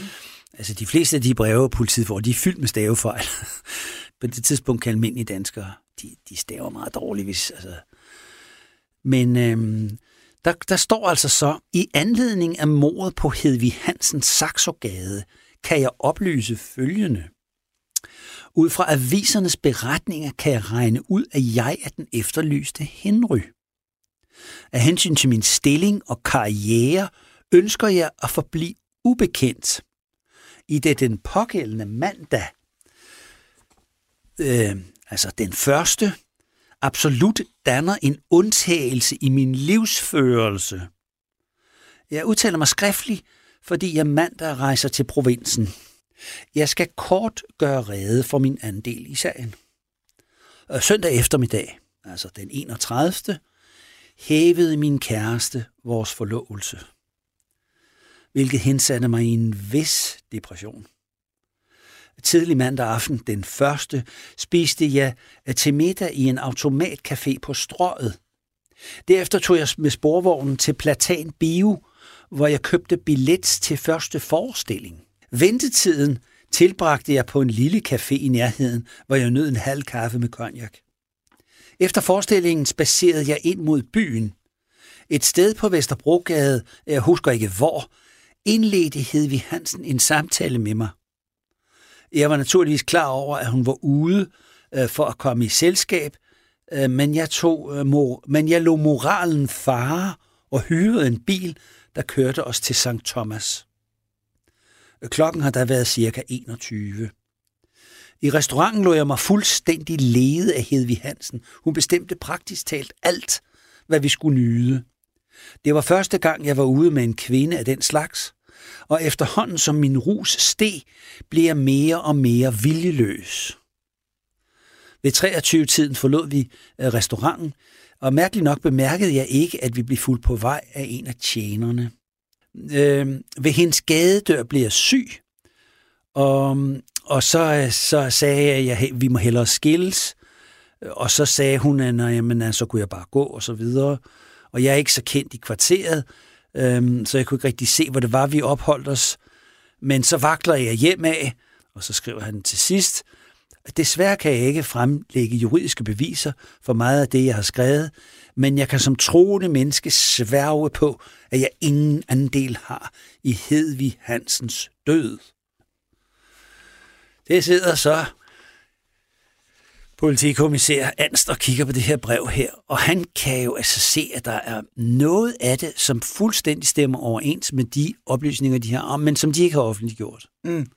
Altså de fleste af de breve, politiet får, de er fyldt med stavefejl. På det tidspunkt kan almindelige danskere, de, de staver meget dårligt. Hvis, altså. Men øhm, der, der står altså så, i anledning af mordet på Hedvig Hansen Saxogade, kan jeg oplyse følgende. Ud fra avisernes beretninger kan jeg regne ud, at jeg er den efterlyste Henry. Af hensyn til min stilling og karriere ønsker jeg at forblive ubekendt. I det den pågældende mandag, øh, altså den første, absolut danner en undtagelse i min livsførelse. Jeg udtaler mig skriftligt, fordi jeg mandag rejser til provinsen. Jeg skal kort gøre rede for min andel i sagen. Øh, søndag eftermiddag, altså den 31 hævede min kæreste vores forlovelse, hvilket hensatte mig i en vis depression. Tidlig mandag aften, den første, spiste jeg til middag i en automatcafé på strøget. Derefter tog jeg med sporvognen til Platan Bio, hvor jeg købte billet til første forestilling. Ventetiden tilbragte jeg på en lille café i nærheden, hvor jeg nød en halv kaffe med cognac. Efter forestillingen spacerede jeg ind mod byen. Et sted på Vesterbrogade, jeg husker ikke hvor, indledte Hedvig Hansen en samtale med mig. Jeg var naturligvis klar over, at hun var ude øh, for at komme i selskab, øh, men, jeg tog, øh, mor, men jeg lå moralen fare og hyrede en bil, der kørte os til St. Thomas. Klokken har der været cirka 21. I restauranten lå jeg mig fuldstændig lede af Hedvig Hansen. Hun bestemte praktisk talt alt, hvad vi skulle nyde. Det var første gang, jeg var ude med en kvinde af den slags, og efterhånden som min rus steg, blev jeg mere og mere viljeløs. Ved 23-tiden forlod vi øh, restauranten, og mærkeligt nok bemærkede jeg ikke, at vi blev fuldt på vej af en af tjenerne. Øh, ved hendes gadedør blev jeg syg, og og så, øh, så sagde jeg, at vi må hellere skilles. Og så sagde hun, at jamen, så kunne jeg bare gå og så videre. Og jeg er ikke så kendt i kvarteret, øhm, så jeg kunne ikke rigtig se, hvor det var, vi opholdt os. Men så vakler jeg hjem af, og så skriver han til sidst, Desværre kan jeg ikke fremlægge juridiske beviser for meget af det, jeg har skrevet, men jeg kan som troende menneske sværge på, at jeg ingen andel har i Hedvig Hansens død. Det sidder så politikommissær Anst og kigger på det her brev her, og han kan jo altså se, at der er noget af det, som fuldstændig stemmer overens med de oplysninger, de har, men som de ikke har offentliggjort. Mm.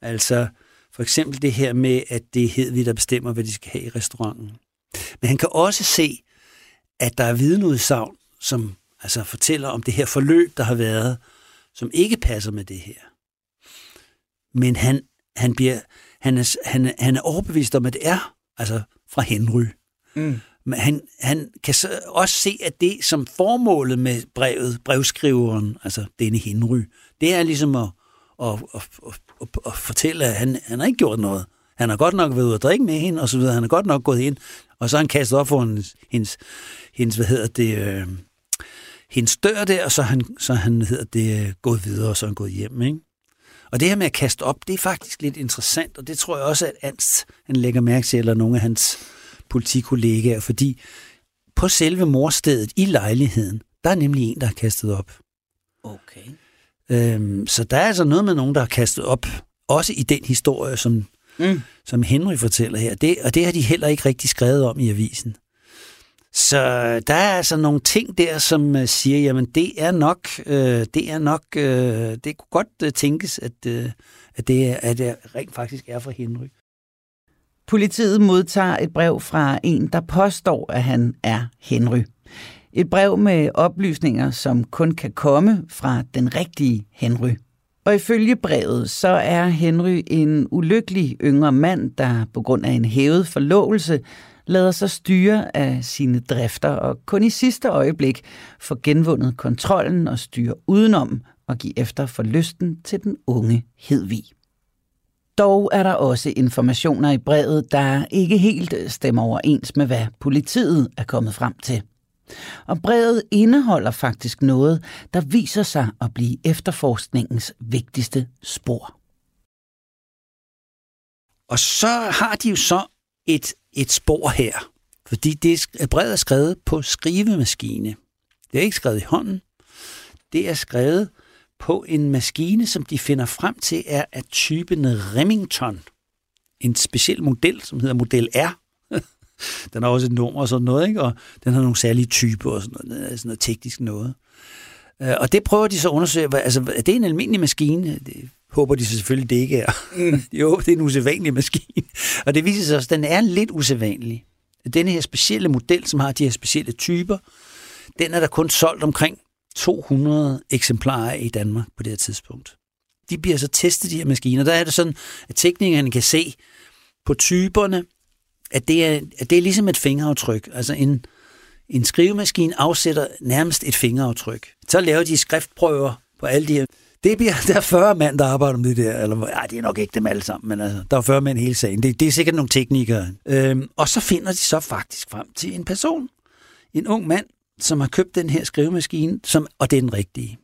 Altså for eksempel det her med, at det er Hedvig, der bestemmer, hvad de skal have i restauranten. Men han kan også se, at der er vidneudsagn, som altså fortæller om det her forløb, der har været, som ikke passer med det her. Men han, han, bliver, han, er, han, han er overbevist om, at det er altså fra Henry. Mm. Men han, han kan så også se, at det som formålet med brevet, brevskriveren, altså denne Henry, det er ligesom at, at, at, at, at fortælle, at han, han har ikke gjort noget. Han har godt nok været ude at drikke med hende, og så videre. Han har godt nok gået ind, og så har han kastet op for hendes, hendes, hendes hvad hedder det, øh, hendes dør der, og så han, så han hedder det, gået videre, og så er han gået hjem, ikke? Og det her med at kaste op, det er faktisk lidt interessant, og det tror jeg også, at Anst han lægger mærke til, eller nogle af hans politikollegaer, fordi på selve morstedet i lejligheden, der er nemlig en, der har kastet op. Okay. Øhm, så der er altså noget med nogen, der har kastet op, også i den historie, som, mm. som Henry fortæller her. Det, og det har de heller ikke rigtig skrevet om i avisen. Så der er altså nogle ting der, som øh, siger, jamen det er nok, øh, det er nok, øh, det kunne godt øh, tænkes, at, øh, at, det, at det rent faktisk er fra Henry. Politiet modtager et brev fra en, der påstår, at han er Henry. Et brev med oplysninger, som kun kan komme fra den rigtige Henry. Og ifølge brevet, så er Henry en ulykkelig yngre mand, der på grund af en hævet forlovelse lader sig styre af sine drifter og kun i sidste øjeblik får genvundet kontrollen og styrer udenom og give efter for lysten til den unge Hedvig. Dog er der også informationer i brevet, der ikke helt stemmer overens med, hvad politiet er kommet frem til. Og brevet indeholder faktisk noget, der viser sig at blive efterforskningens vigtigste spor. Og så har de jo så et, et spor her, fordi det er, brevet er skrevet på skrivemaskine. Det er ikke skrevet i hånden. Det er skrevet på en maskine, som de finder frem til er af typen Remington. En speciel model, som hedder Model R. den har også et nummer og sådan noget, ikke? og den har nogle særlige typer og sådan noget, sådan noget teknisk noget. Øh, og det prøver de så at undersøge. Altså, er det en almindelig maskine? Det håber de selvfølgelig, det ikke er. Mm. jo, det er en usædvanlig maskine. Og det viser sig også, at den er lidt usædvanlig. Den her specielle model, som har de her specielle typer, den er der kun solgt omkring 200 eksemplarer i Danmark på det her tidspunkt. De bliver så testet, de her maskiner. Der er det sådan, at teknikerne kan se på typerne, at det er, at det er ligesom et fingeraftryk. Altså en, en skrivemaskine afsætter nærmest et fingeraftryk. Så laver de skriftprøver på alle de her. Det bliver, der er 40 mand, der arbejder med det der. Eller, ja, det er nok ikke dem alle sammen, men altså, der er 40 mænd hele sagen. Det, det er sikkert nogle teknikere. Øhm, og så finder de så faktisk frem til en person. En ung mand, som har købt den her skrivemaskine, som, og det er den rigtige.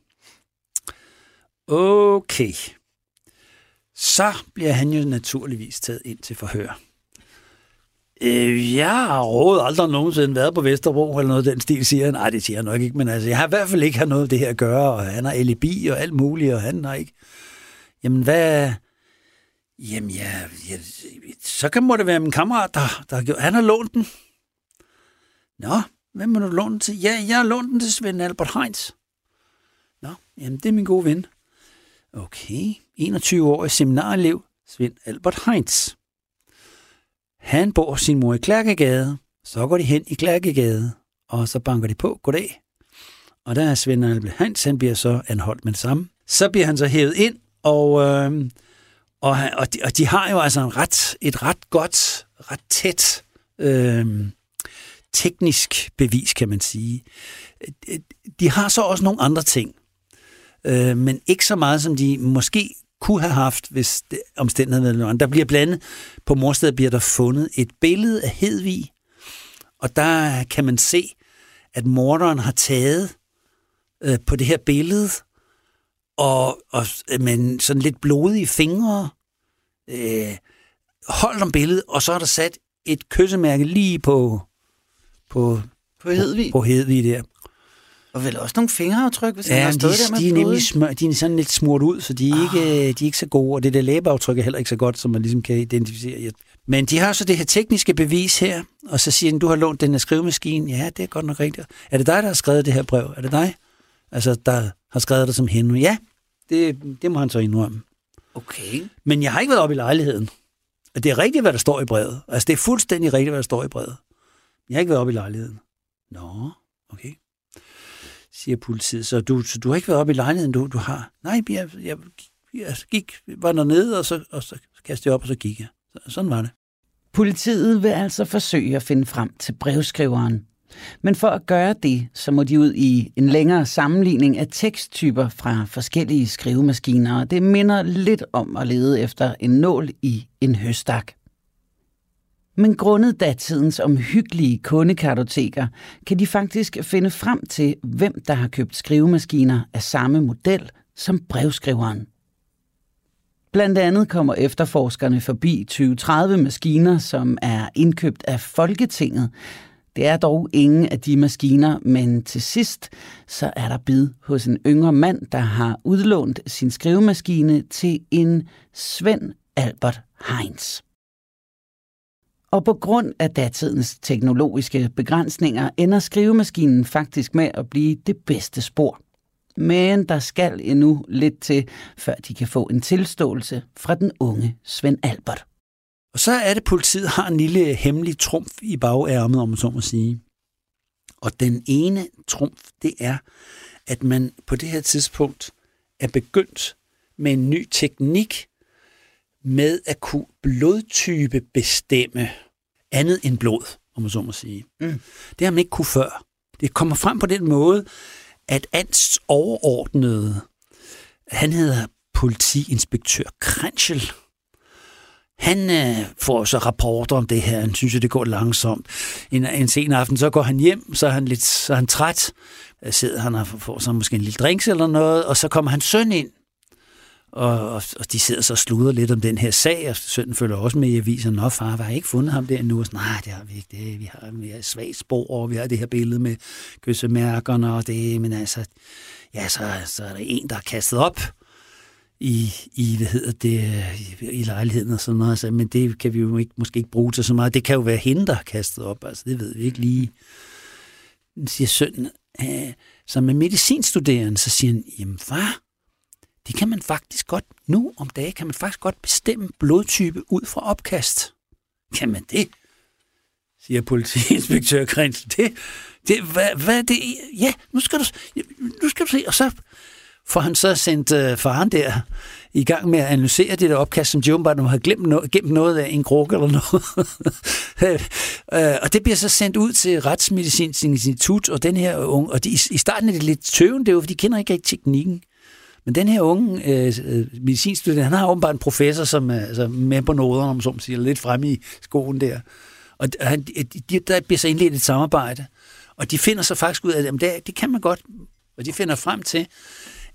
Okay. Så bliver han jo naturligvis taget ind til forhør. Øh, jeg har rådet aldrig nogensinde været på Vesterbro eller noget den stil, siger han. Nej, det siger han nok ikke, men altså, jeg har i hvert fald ikke haft noget af det her at gøre, og han har alibi og alt muligt, og han har ikke... Jamen, hvad... Jamen, ja, ja så kan må det være min kammerat, der, der har gjort... Han har lånt den. Nå, hvem har du lånt den til? Ja, jeg har lånt den til Svend Albert Heinz. Nå, jamen, det er min gode ven. Okay, 21 år i seminarelev, Svend Albert Heinz. Han bor sin mor i Klærkegade. Så går de hen i Klærkegade, og så banker de på. Goddag. Og der er Svend Albert Hans, han bliver så anholdt med det samme. Så bliver han så hævet ind, og, øh, og, og, de, og de har jo altså en ret, et ret godt, ret tæt øh, teknisk bevis, kan man sige. De har så også nogle andre ting, øh, men ikke så meget, som de måske kunne have haft, hvis det, omstændigheden var Der bliver blandet, på morstedet bliver der fundet et billede af Hedvig, og der kan man se, at morderen har taget øh, på det her billede, og, og med sådan lidt blodige fingre, øh, holdt om billedet, og så er der sat et kyssemærke lige på, på, På Hedvig. på Hedvig der. Og vel også nogle fingeraftryk, hvis han Ja, har de, stået der med de er blod. nemlig smør, de er sådan lidt smurt ud, så de er, ikke, de er ikke så gode, og det der læbeaftryk er heller ikke så godt, som man ligesom kan identificere. Men de har så det her tekniske bevis her, og så siger den, du har lånt den her skrivemaskine. Ja, det er godt nok rigtigt. Er det dig, der har skrevet det her brev? Er det dig? Altså, der har skrevet det som hende? Ja, det, det må han så indrømme. Okay. Men jeg har ikke været oppe i lejligheden. Og det er rigtigt, hvad der står i brevet. Altså, det er fuldstændig rigtigt, hvad der står i brevet. Jeg har ikke været oppe i lejligheden. Nå, okay. Siger politiet. Så du, så du har ikke været oppe i lejligheden, du, du har? Nej, jeg, jeg, jeg gik, var dernede, og så, og så kastede jeg op, og så gik jeg. Så, sådan var det. Politiet vil altså forsøge at finde frem til brevskriveren. Men for at gøre det, så må de ud i en længere sammenligning af teksttyper fra forskellige skrivemaskiner, og det minder lidt om at lede efter en nål i en høstak. Men grundet datidens omhyggelige kundekartoteker, kan de faktisk finde frem til, hvem der har købt skrivemaskiner af samme model som brevskriveren. Blandt andet kommer efterforskerne forbi 20-30 maskiner, som er indkøbt af Folketinget. Det er dog ingen af de maskiner, men til sidst så er der bid hos en yngre mand, der har udlånt sin skrivemaskine til en Svend Albert Heinz. Og på grund af datidens teknologiske begrænsninger ender skrivemaskinen faktisk med at blive det bedste spor. Men der skal endnu lidt til, før de kan få en tilståelse fra den unge Svend Albert. Og så er det, politiet har en lille hemmelig trumf i bagærmet, om man så må sige. Og den ene trumf, det er, at man på det her tidspunkt er begyndt med en ny teknik med at kunne blodtype bestemme andet end blod, om man så må sige. Mm. Det har man ikke kunne før. Det kommer frem på den måde, at Ants overordnede, han hedder politiinspektør Krenschel, han øh, får så rapporter om det her. Han synes jo, det går langsomt. En, en sen aften, så går han hjem, så er han lidt så er han træt. Der sidder han og får så måske en lille drinks eller noget, og så kommer hans søn ind. Og, og, og de sidder så og sluder lidt om den her sag, og sønnen følger også med i avisen. Nå far, vi har ikke fundet ham der endnu. Og så, Nej, det har vi ikke. Det, vi har, vi har svagt spor, og vi har det her billede med kyssemærkerne, og det, men altså, ja, så, så er der en, der er kastet op i, i hvad hedder det, i, i lejligheden og sådan noget. Altså, men det kan vi jo ikke, måske ikke bruge til så meget. Det kan jo være hende, der er kastet op. Altså, det ved vi ikke lige. Siger sønnen, øh, som er medicinstuderende, så siger han, jamen far, det kan man faktisk godt, nu om dagen, kan man faktisk godt bestemme blodtype ud fra opkast. Kan man det? Siger politiinspektør Krins. Det, det, hvad, hvad det? Ja, nu skal du, nu skal du se. Og så får han så sendt øh, faren der i gang med at analysere det der opkast, som Joe bare har glemt, no- gemt noget af en krukke eller noget. øh, og det bliver så sendt ud til Retsmedicinsk Institut, og den her unge, og de, i, starten er det lidt tøven, det er jo, for de kender ikke rigtig teknikken. Men den her unge øh, øh, medicinstuderende, han har åbenbart en professor, som er altså, med på noderne, om så man siger, lidt fremme i skoen der. Og han, de, der bliver så indledt et samarbejde, og de finder så faktisk ud af, at det, det kan man godt, og de finder frem til,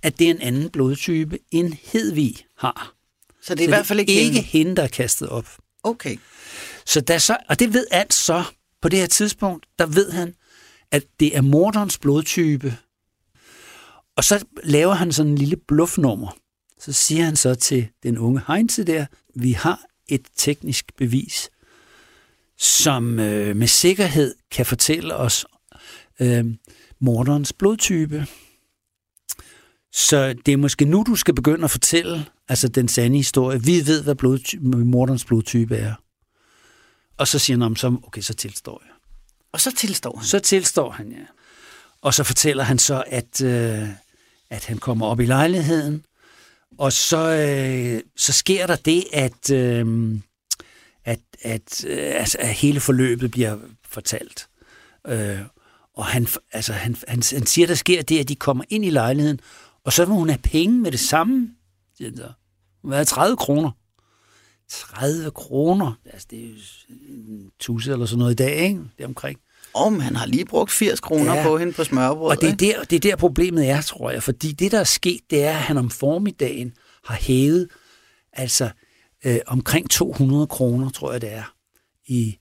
at det er en anden blodtype, end Hedvig har. Så det er i hvert fald ikke, ikke hende. hende, der er kastet op. Okay. Så der så, og det ved Ans så, på det her tidspunkt, der ved han, at det er morderens blodtype. Og så laver han sådan en lille bluffnummer. Så siger han så til den unge Heinze der, vi har et teknisk bevis, som øh, med sikkerhed kan fortælle os øh, morderens blodtype. Så det er måske nu, du skal begynde at fortælle altså den sande historie. Vi ved, hvad blodtype, morderens blodtype er. Og så siger han, så, okay, så tilstår jeg. Og så tilstår han. Så tilstår han, ja. Og så fortæller han så, at, øh, at han kommer op i lejligheden, og så, øh, så sker der det, at, øh, at, at, øh, altså, at hele forløbet bliver fortalt. Øh, og han, altså, han, han, han siger, der sker det, at de kommer ind i lejligheden, og så vil hun have penge med det samme, siger han så. 30 kroner? 30 kroner? Altså, det er jo en tusse eller sådan noget i dag, ikke? Det er omkring. Om han har lige brugt 80 kroner Ja. på hende på smørbrød. Og det er, der, det er der problemet er, tror jeg. Fordi det, der er sket, det er, at han om formiddagen har hævet altså øh, omkring 200 kroner, tror jeg det er, i,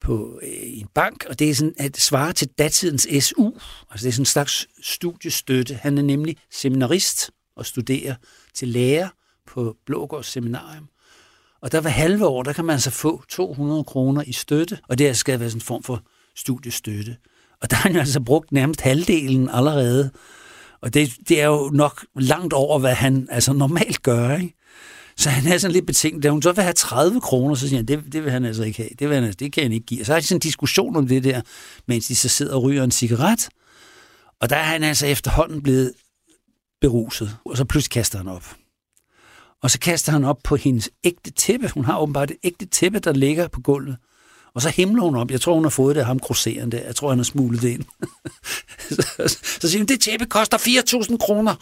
på øh, i en bank, og det er sådan at svare til datidens SU, altså det er sådan en slags studiestøtte. Han er nemlig seminarist og studerer til lærer på Blågårds Seminarium. Og der var halve år, der kan man altså få 200 kroner i støtte, og det skal være sådan en form for studiestøtte. Og der har han jo altså brugt nærmest halvdelen allerede. Og det, det er jo nok langt over, hvad han altså normalt gør, ikke? Så han er sådan lidt betænkt. Da hun så vil have 30 kroner, så siger han, det, det vil han altså ikke have. Det, vil han, altså, det kan han ikke give. Og så har de sådan en diskussion om det der, mens de så sidder og ryger en cigaret. Og der er han altså efterhånden blevet beruset. Og så pludselig kaster han op. Og så kaster han op på hendes ægte tæppe. Hun har åbenbart et ægte tæppe, der ligger på gulvet. Og så himler hun op. Jeg tror, hun har fået det af ham grosserende der. Jeg tror, han har smuglet det ind. så, så siger hun, det tæppe koster 4.000 kroner.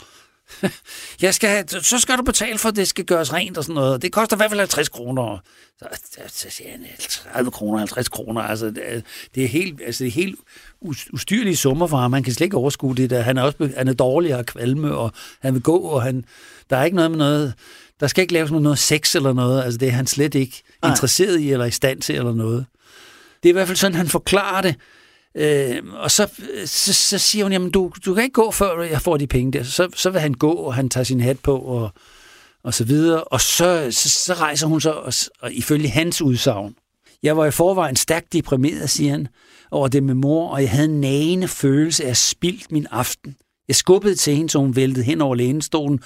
Jeg skal, så skal du betale for, at det skal gøres rent og sådan noget. Det koster i hvert fald 50 kroner. Så, så siger han, 30 kroner, 50 kroner. Altså, det, er helt, altså, det er helt ustyrlige summer for ham. Man kan slet ikke overskue det der. Han er også han er dårlig og kvalme, og han vil gå, og han, der er ikke noget med noget... Der skal ikke laves noget sex eller noget. Altså, det er han slet ikke Ej. interesseret i, eller i stand til, eller noget. Det er i hvert fald sådan, han forklarer det. Øh, og så, øh, så, så siger hun, jamen du, du kan ikke gå, før jeg får de penge der. Så, så vil han gå, og han tager sin hat på, og, og så videre. Og så, så, så rejser hun så, og, og ifølge hans udsagn, jeg var i forvejen stærkt deprimeret, siger han, over det med mor, og jeg havde en nagende følelse af at spildt min aften. Jeg skubbede til hende, så hun væltede hen over lænestolen,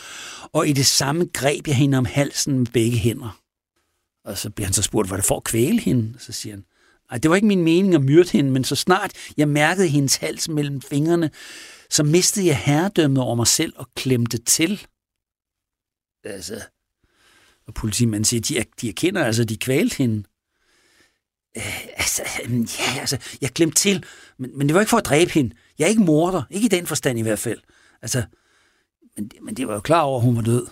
og i det samme greb jeg hende om halsen med begge hænder. Og så bliver han så spurgt, var det for at kvæle hende? Så siger han, ej, det var ikke min mening at myrde hende, men så snart jeg mærkede hendes hals mellem fingrene, så mistede jeg herredømmet over mig selv og klemte til. Altså, og politimanden siger, de, de erkender, altså, de kvalte hende. Øh, altså, ja, altså, jeg klemte til, men, men det var ikke for at dræbe hende. Jeg er ikke morder, ikke i den forstand i hvert fald. Altså, men, men det var jo klar over, at hun var død.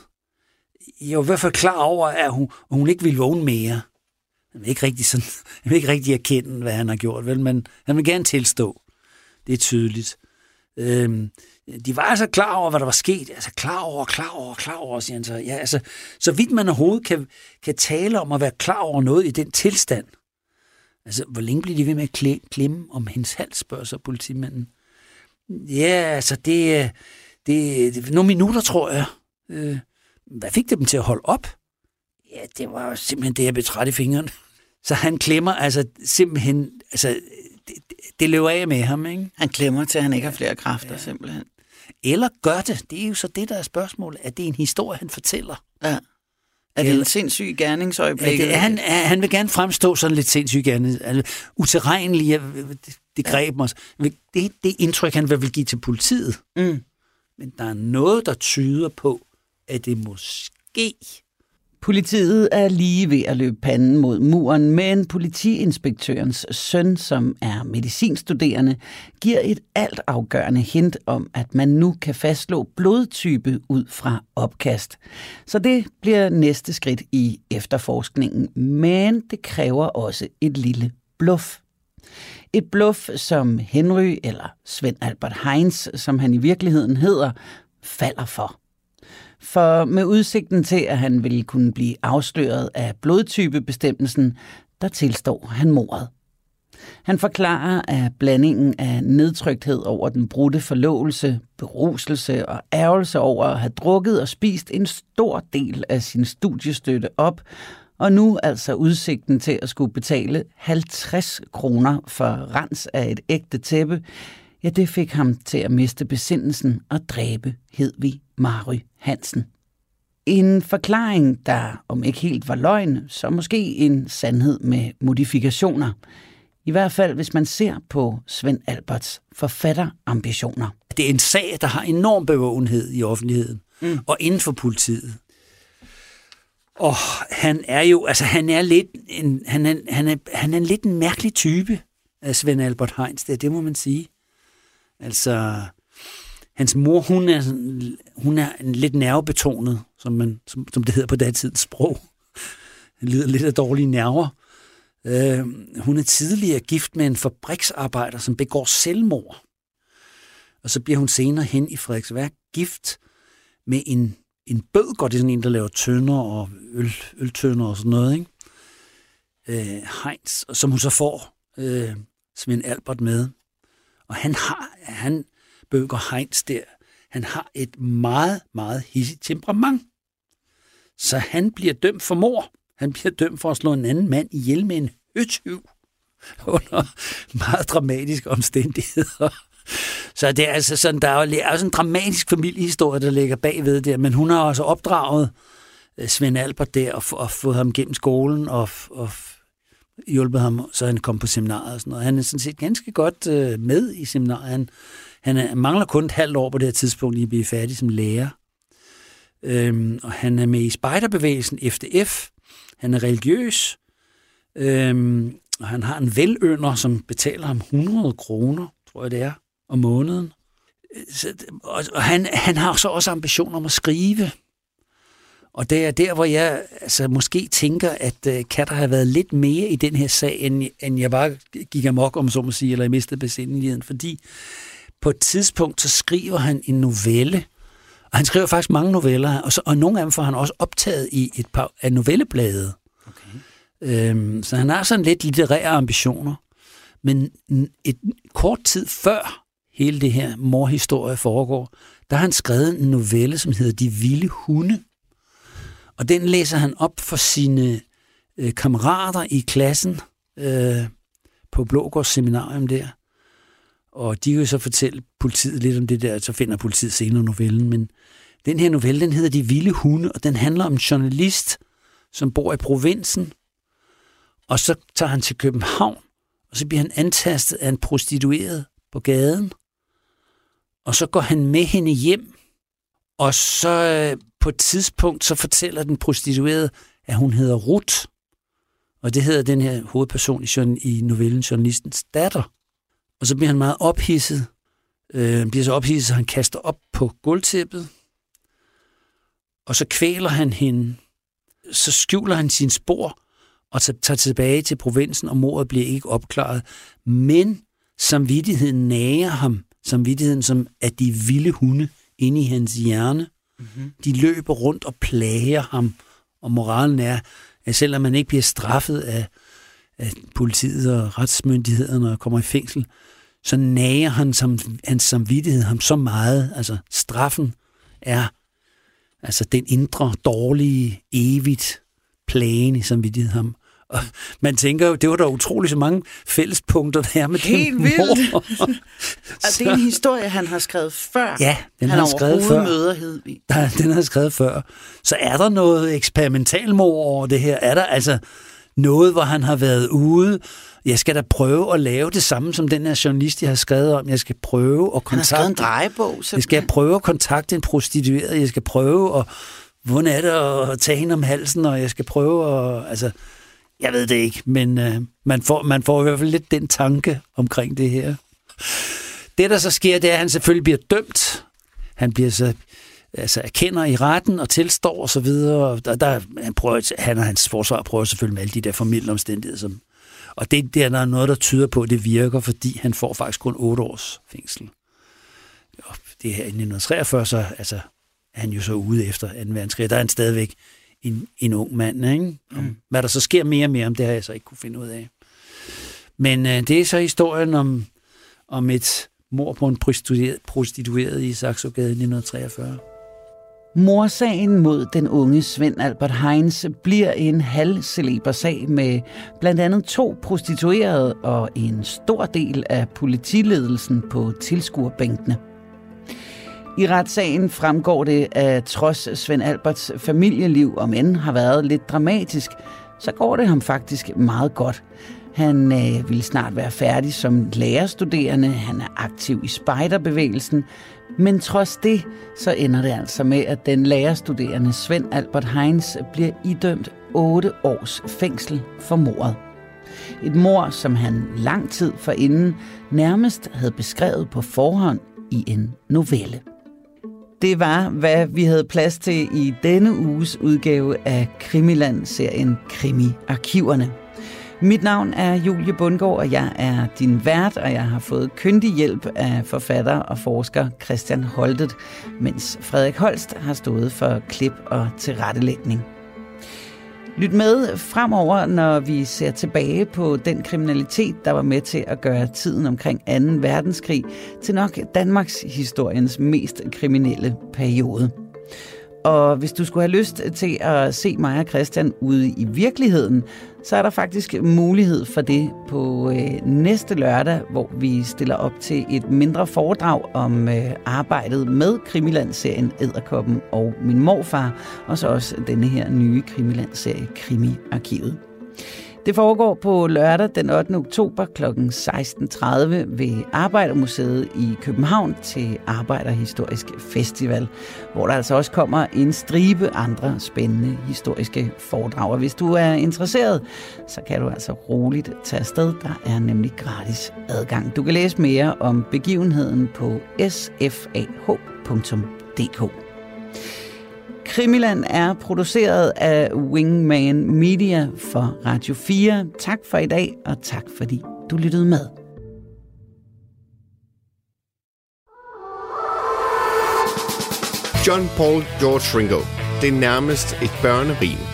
Jeg var i hvert fald klar over, at hun, at hun ikke ville vågne mere. Han vil ikke rigtig, sådan, han vil ikke rigtig erkende, hvad han har gjort, vel? men han vil gerne tilstå. Det er tydeligt. Øhm, de var altså klar over, hvad der var sket. Altså klar over, klar over, klar over, siger han så. Ja, altså, så vidt man overhovedet kan, kan tale om at være klar over noget i den tilstand. Altså, hvor længe bliver de ved med at klemme om hendes hals, spørger så politimanden. Ja, altså, det, øh, det, det nogle minutter, tror jeg. Øh, hvad fik det dem til at holde op? Ja, det var simpelthen det, jeg blev træt i fingeren. Så han klemmer altså simpelthen, altså det, det løber af med ham, ikke? Han klemmer til, at han ikke har flere kræfter, ja. simpelthen. Eller gør det. Det er jo så det, der er spørgsmålet. Er det en historie, han fortæller? Ja. Er det en sindssyg gerningsøjeblik? Ja, det, han, han vil gerne fremstå sådan lidt sindssyg gerning. Altså, uterrenelig, det, det greb mig. Det, det indtryk, han vil give til politiet. Mm. Men der er noget, der tyder på, at det måske Politiet er lige ved at løbe panden mod muren, men politiinspektørens søn, som er medicinstuderende, giver et alt afgørende hint om, at man nu kan fastslå blodtype ud fra opkast. Så det bliver næste skridt i efterforskningen, men det kræver også et lille bluff. Et bluff, som Henry, eller Svend Albert Heinz, som han i virkeligheden hedder, falder for. For med udsigten til, at han ville kunne blive afsløret af blodtypebestemmelsen, der tilstår han mordet. Han forklarer, at blandingen af nedtrykthed over den brudte forlovelse, beruselse og ærgelse over at have drukket og spist en stor del af sin studiestøtte op, og nu altså udsigten til at skulle betale 50 kroner for rens af et ægte tæppe, ja, det fik ham til at miste besindelsen og dræbe Hedvig Mary Hansen. En forklaring, der om ikke helt var løgn, så måske en sandhed med modifikationer. I hvert fald, hvis man ser på Svend Alberts forfatterambitioner. Det er en sag, der har enorm bevågenhed i offentligheden mm. og inden for politiet. Og han er jo, altså han er lidt en, han er, han er, han er en lidt en mærkelig type af Svend Albert Heinz, det, det må man sige. Altså, hans mor, hun er, hun er en lidt nervebetonet, som, man, som, som det hedder på datidens sprog. Han lider lidt af dårlige nerver. Øh, hun er tidligere gift med en fabriksarbejder, som begår selvmord. Og så bliver hun senere hen i Frederiksværk gift med en en bødger, det er sådan en, der laver tønder og øl, øltønder og sådan noget, ikke? Øh, Heinz, som hun så får øh, Svend Albert med. Og han har, han bøger Heinz der, han har et meget, meget hissigt temperament. Så han bliver dømt for mor. Han bliver dømt for at slå en anden mand ihjel med en høtyv under meget dramatiske omstændigheder. Så det er altså sådan, der er jo også en dramatisk familiehistorie, der ligger bagved der, men hun har også opdraget øh, Svend Albert der og, og fået ham gennem skolen og, og hjulpet ham, så han kom på seminaret og sådan noget. Han er sådan set ganske godt øh, med i seminaret. Han, han mangler kun et halvt år på det her tidspunkt i at blive færdig som lærer. Øhm, og han er med i spejderbevægelsen FDF. Han er religiøs. Øhm, og han har en velønder, som betaler ham 100 kroner, tror jeg det er, om måneden. Så, og, og han, han har så også ambitioner om at skrive. Og det er der, hvor jeg altså, måske tænker, at øh, kan der have været lidt mere i den her sag, end, end jeg bare gik amok, om så må sige, eller jeg mistede besindeligheden. Fordi på et tidspunkt, så skriver han en novelle, og han skriver faktisk mange noveller, og, så, og nogle af dem får han også optaget i et par af novelleblade. Okay. Øhm, så han har sådan lidt litterære ambitioner. Men et kort tid før hele det her morhistorie foregår, der har han skrevet en novelle, som hedder De Vilde Hunde. Og den læser han op for sine øh, kammerater i klassen øh, på Blågårds seminarium der. Og de kan jo så fortælle politiet lidt om det der, så finder politiet senere novellen. Men den her novelle, den hedder De Vilde Hunde, og den handler om en journalist, som bor i provinsen. Og så tager han til København, og så bliver han antastet af en prostitueret på gaden. Og så går han med hende hjem, og så øh, på et tidspunkt, så fortæller den prostituerede, at hun hedder Ruth. Og det hedder den her hovedperson i, novellen Journalistens datter. Og så bliver han meget ophidset. Øh, han bliver så ophidset, at han kaster op på gulvtæppet. Og så kvæler han hende. Så skjuler han sin spor og tager tilbage til provinsen, og mordet bliver ikke opklaret. Men samvittigheden nager ham. Samvittigheden som er de vilde hunde inde i hans hjerne. Mm-hmm. De løber rundt og plager ham. Og moralen er, at selvom man ikke bliver straffet af, af politiet og retsmyndighederne og kommer i fængsel, så nager han som, hans samvittighed ham så meget. Altså straffen er altså den indre, dårlige, evigt plagende samvittighed ham. Og man tænker jo, det var der utrolig så mange fællespunkter, der er med Helt den vildt. mor. altså, det er en historie, han har skrevet før. Ja, den han har skrevet før. møder Hedvig. Den har skrevet før. Så er der noget eksperimentalmor over det her? Er der altså noget, hvor han har været ude jeg skal da prøve at lave det samme, som den her journalist, jeg har skrevet om. Jeg skal prøve at kontakte... Han har skrevet en drejebog, simpelthen. Jeg skal prøve at kontakte en prostitueret. Jeg skal prøve at... Hvordan er det at tage hende om halsen, og jeg skal prøve at... Altså, jeg ved det ikke, men øh, man, får, man får i hvert fald lidt den tanke omkring det her. Det, der så sker, det er, at han selvfølgelig bliver dømt. Han bliver så altså erkender i retten og tilstår og så videre. Og der, der, han, prøver, han og hans forsvar prøver selvfølgelig med alle de der formidlende omstændigheder, som, og det, det er der noget, der tyder på, at det virker, fordi han får faktisk kun 8 års fængsel. Og det her i 1943, så altså, er han jo så ude efter 2. verdenskrig. Der er han stadigvæk en, en ung mand. Ikke? mm. Hvad der så sker mere og mere om, det har jeg så ikke kunne finde ud af. Men øh, det er så historien om, om et mor på en prostitueret, prostitueret i Saxogade i 1943. Morsagen mod den unge Svend Albert Heinz bliver en halvceleber sag med blandt andet to prostituerede og en stor del af politiledelsen på tilskuerbænkene. I retssagen fremgår det, at trods Svend Alberts familieliv om end har været lidt dramatisk, så går det ham faktisk meget godt. Han øh, vil snart være færdig som lærerstuderende, han er aktiv i spejderbevægelsen, men trods det, så ender det altså med, at den lærerstuderende Svend Albert Heinz bliver idømt 8 års fængsel for mordet. Et mor, som han lang tid forinden nærmest havde beskrevet på forhånd i en novelle. Det var, hvad vi havde plads til i denne uges udgave af Krimiland-serien Krimi-arkiverne. Mit navn er Julie Bundgaard, og jeg er din vært, og jeg har fået kyndig hjælp af forfatter og forsker Christian Holtet, mens Frederik Holst har stået for klip og tilrettelægning. Lyt med fremover, når vi ser tilbage på den kriminalitet, der var med til at gøre tiden omkring 2. verdenskrig til nok Danmarks historiens mest kriminelle periode. Og hvis du skulle have lyst til at se mig og Christian ude i virkeligheden, så er der faktisk mulighed for det på øh, næste lørdag, hvor vi stiller op til et mindre foredrag om øh, arbejdet med Krimiland-serien Æderkoppen og min morfar, og så også denne her nye Krimiland-serie Krimi-arkivet. Det foregår på lørdag den 8. oktober kl. 16.30 ved Arbejdermuseet i København til Arbejderhistorisk Festival, hvor der altså også kommer en stribe andre spændende historiske foredrag. Og hvis du er interesseret, så kan du altså roligt tage afsted. Der er nemlig gratis adgang. Du kan læse mere om begivenheden på sfah.dk. Krimiland er produceret af Wingman Media for Radio 4. Tak for i dag, og tak fordi du lyttede med. John Paul George Ringo. Det er nærmest et børnerim.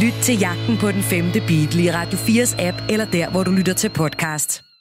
Lyt til jagten på den femte Beatle i Radio 4's app eller der, hvor du lytter til podcast.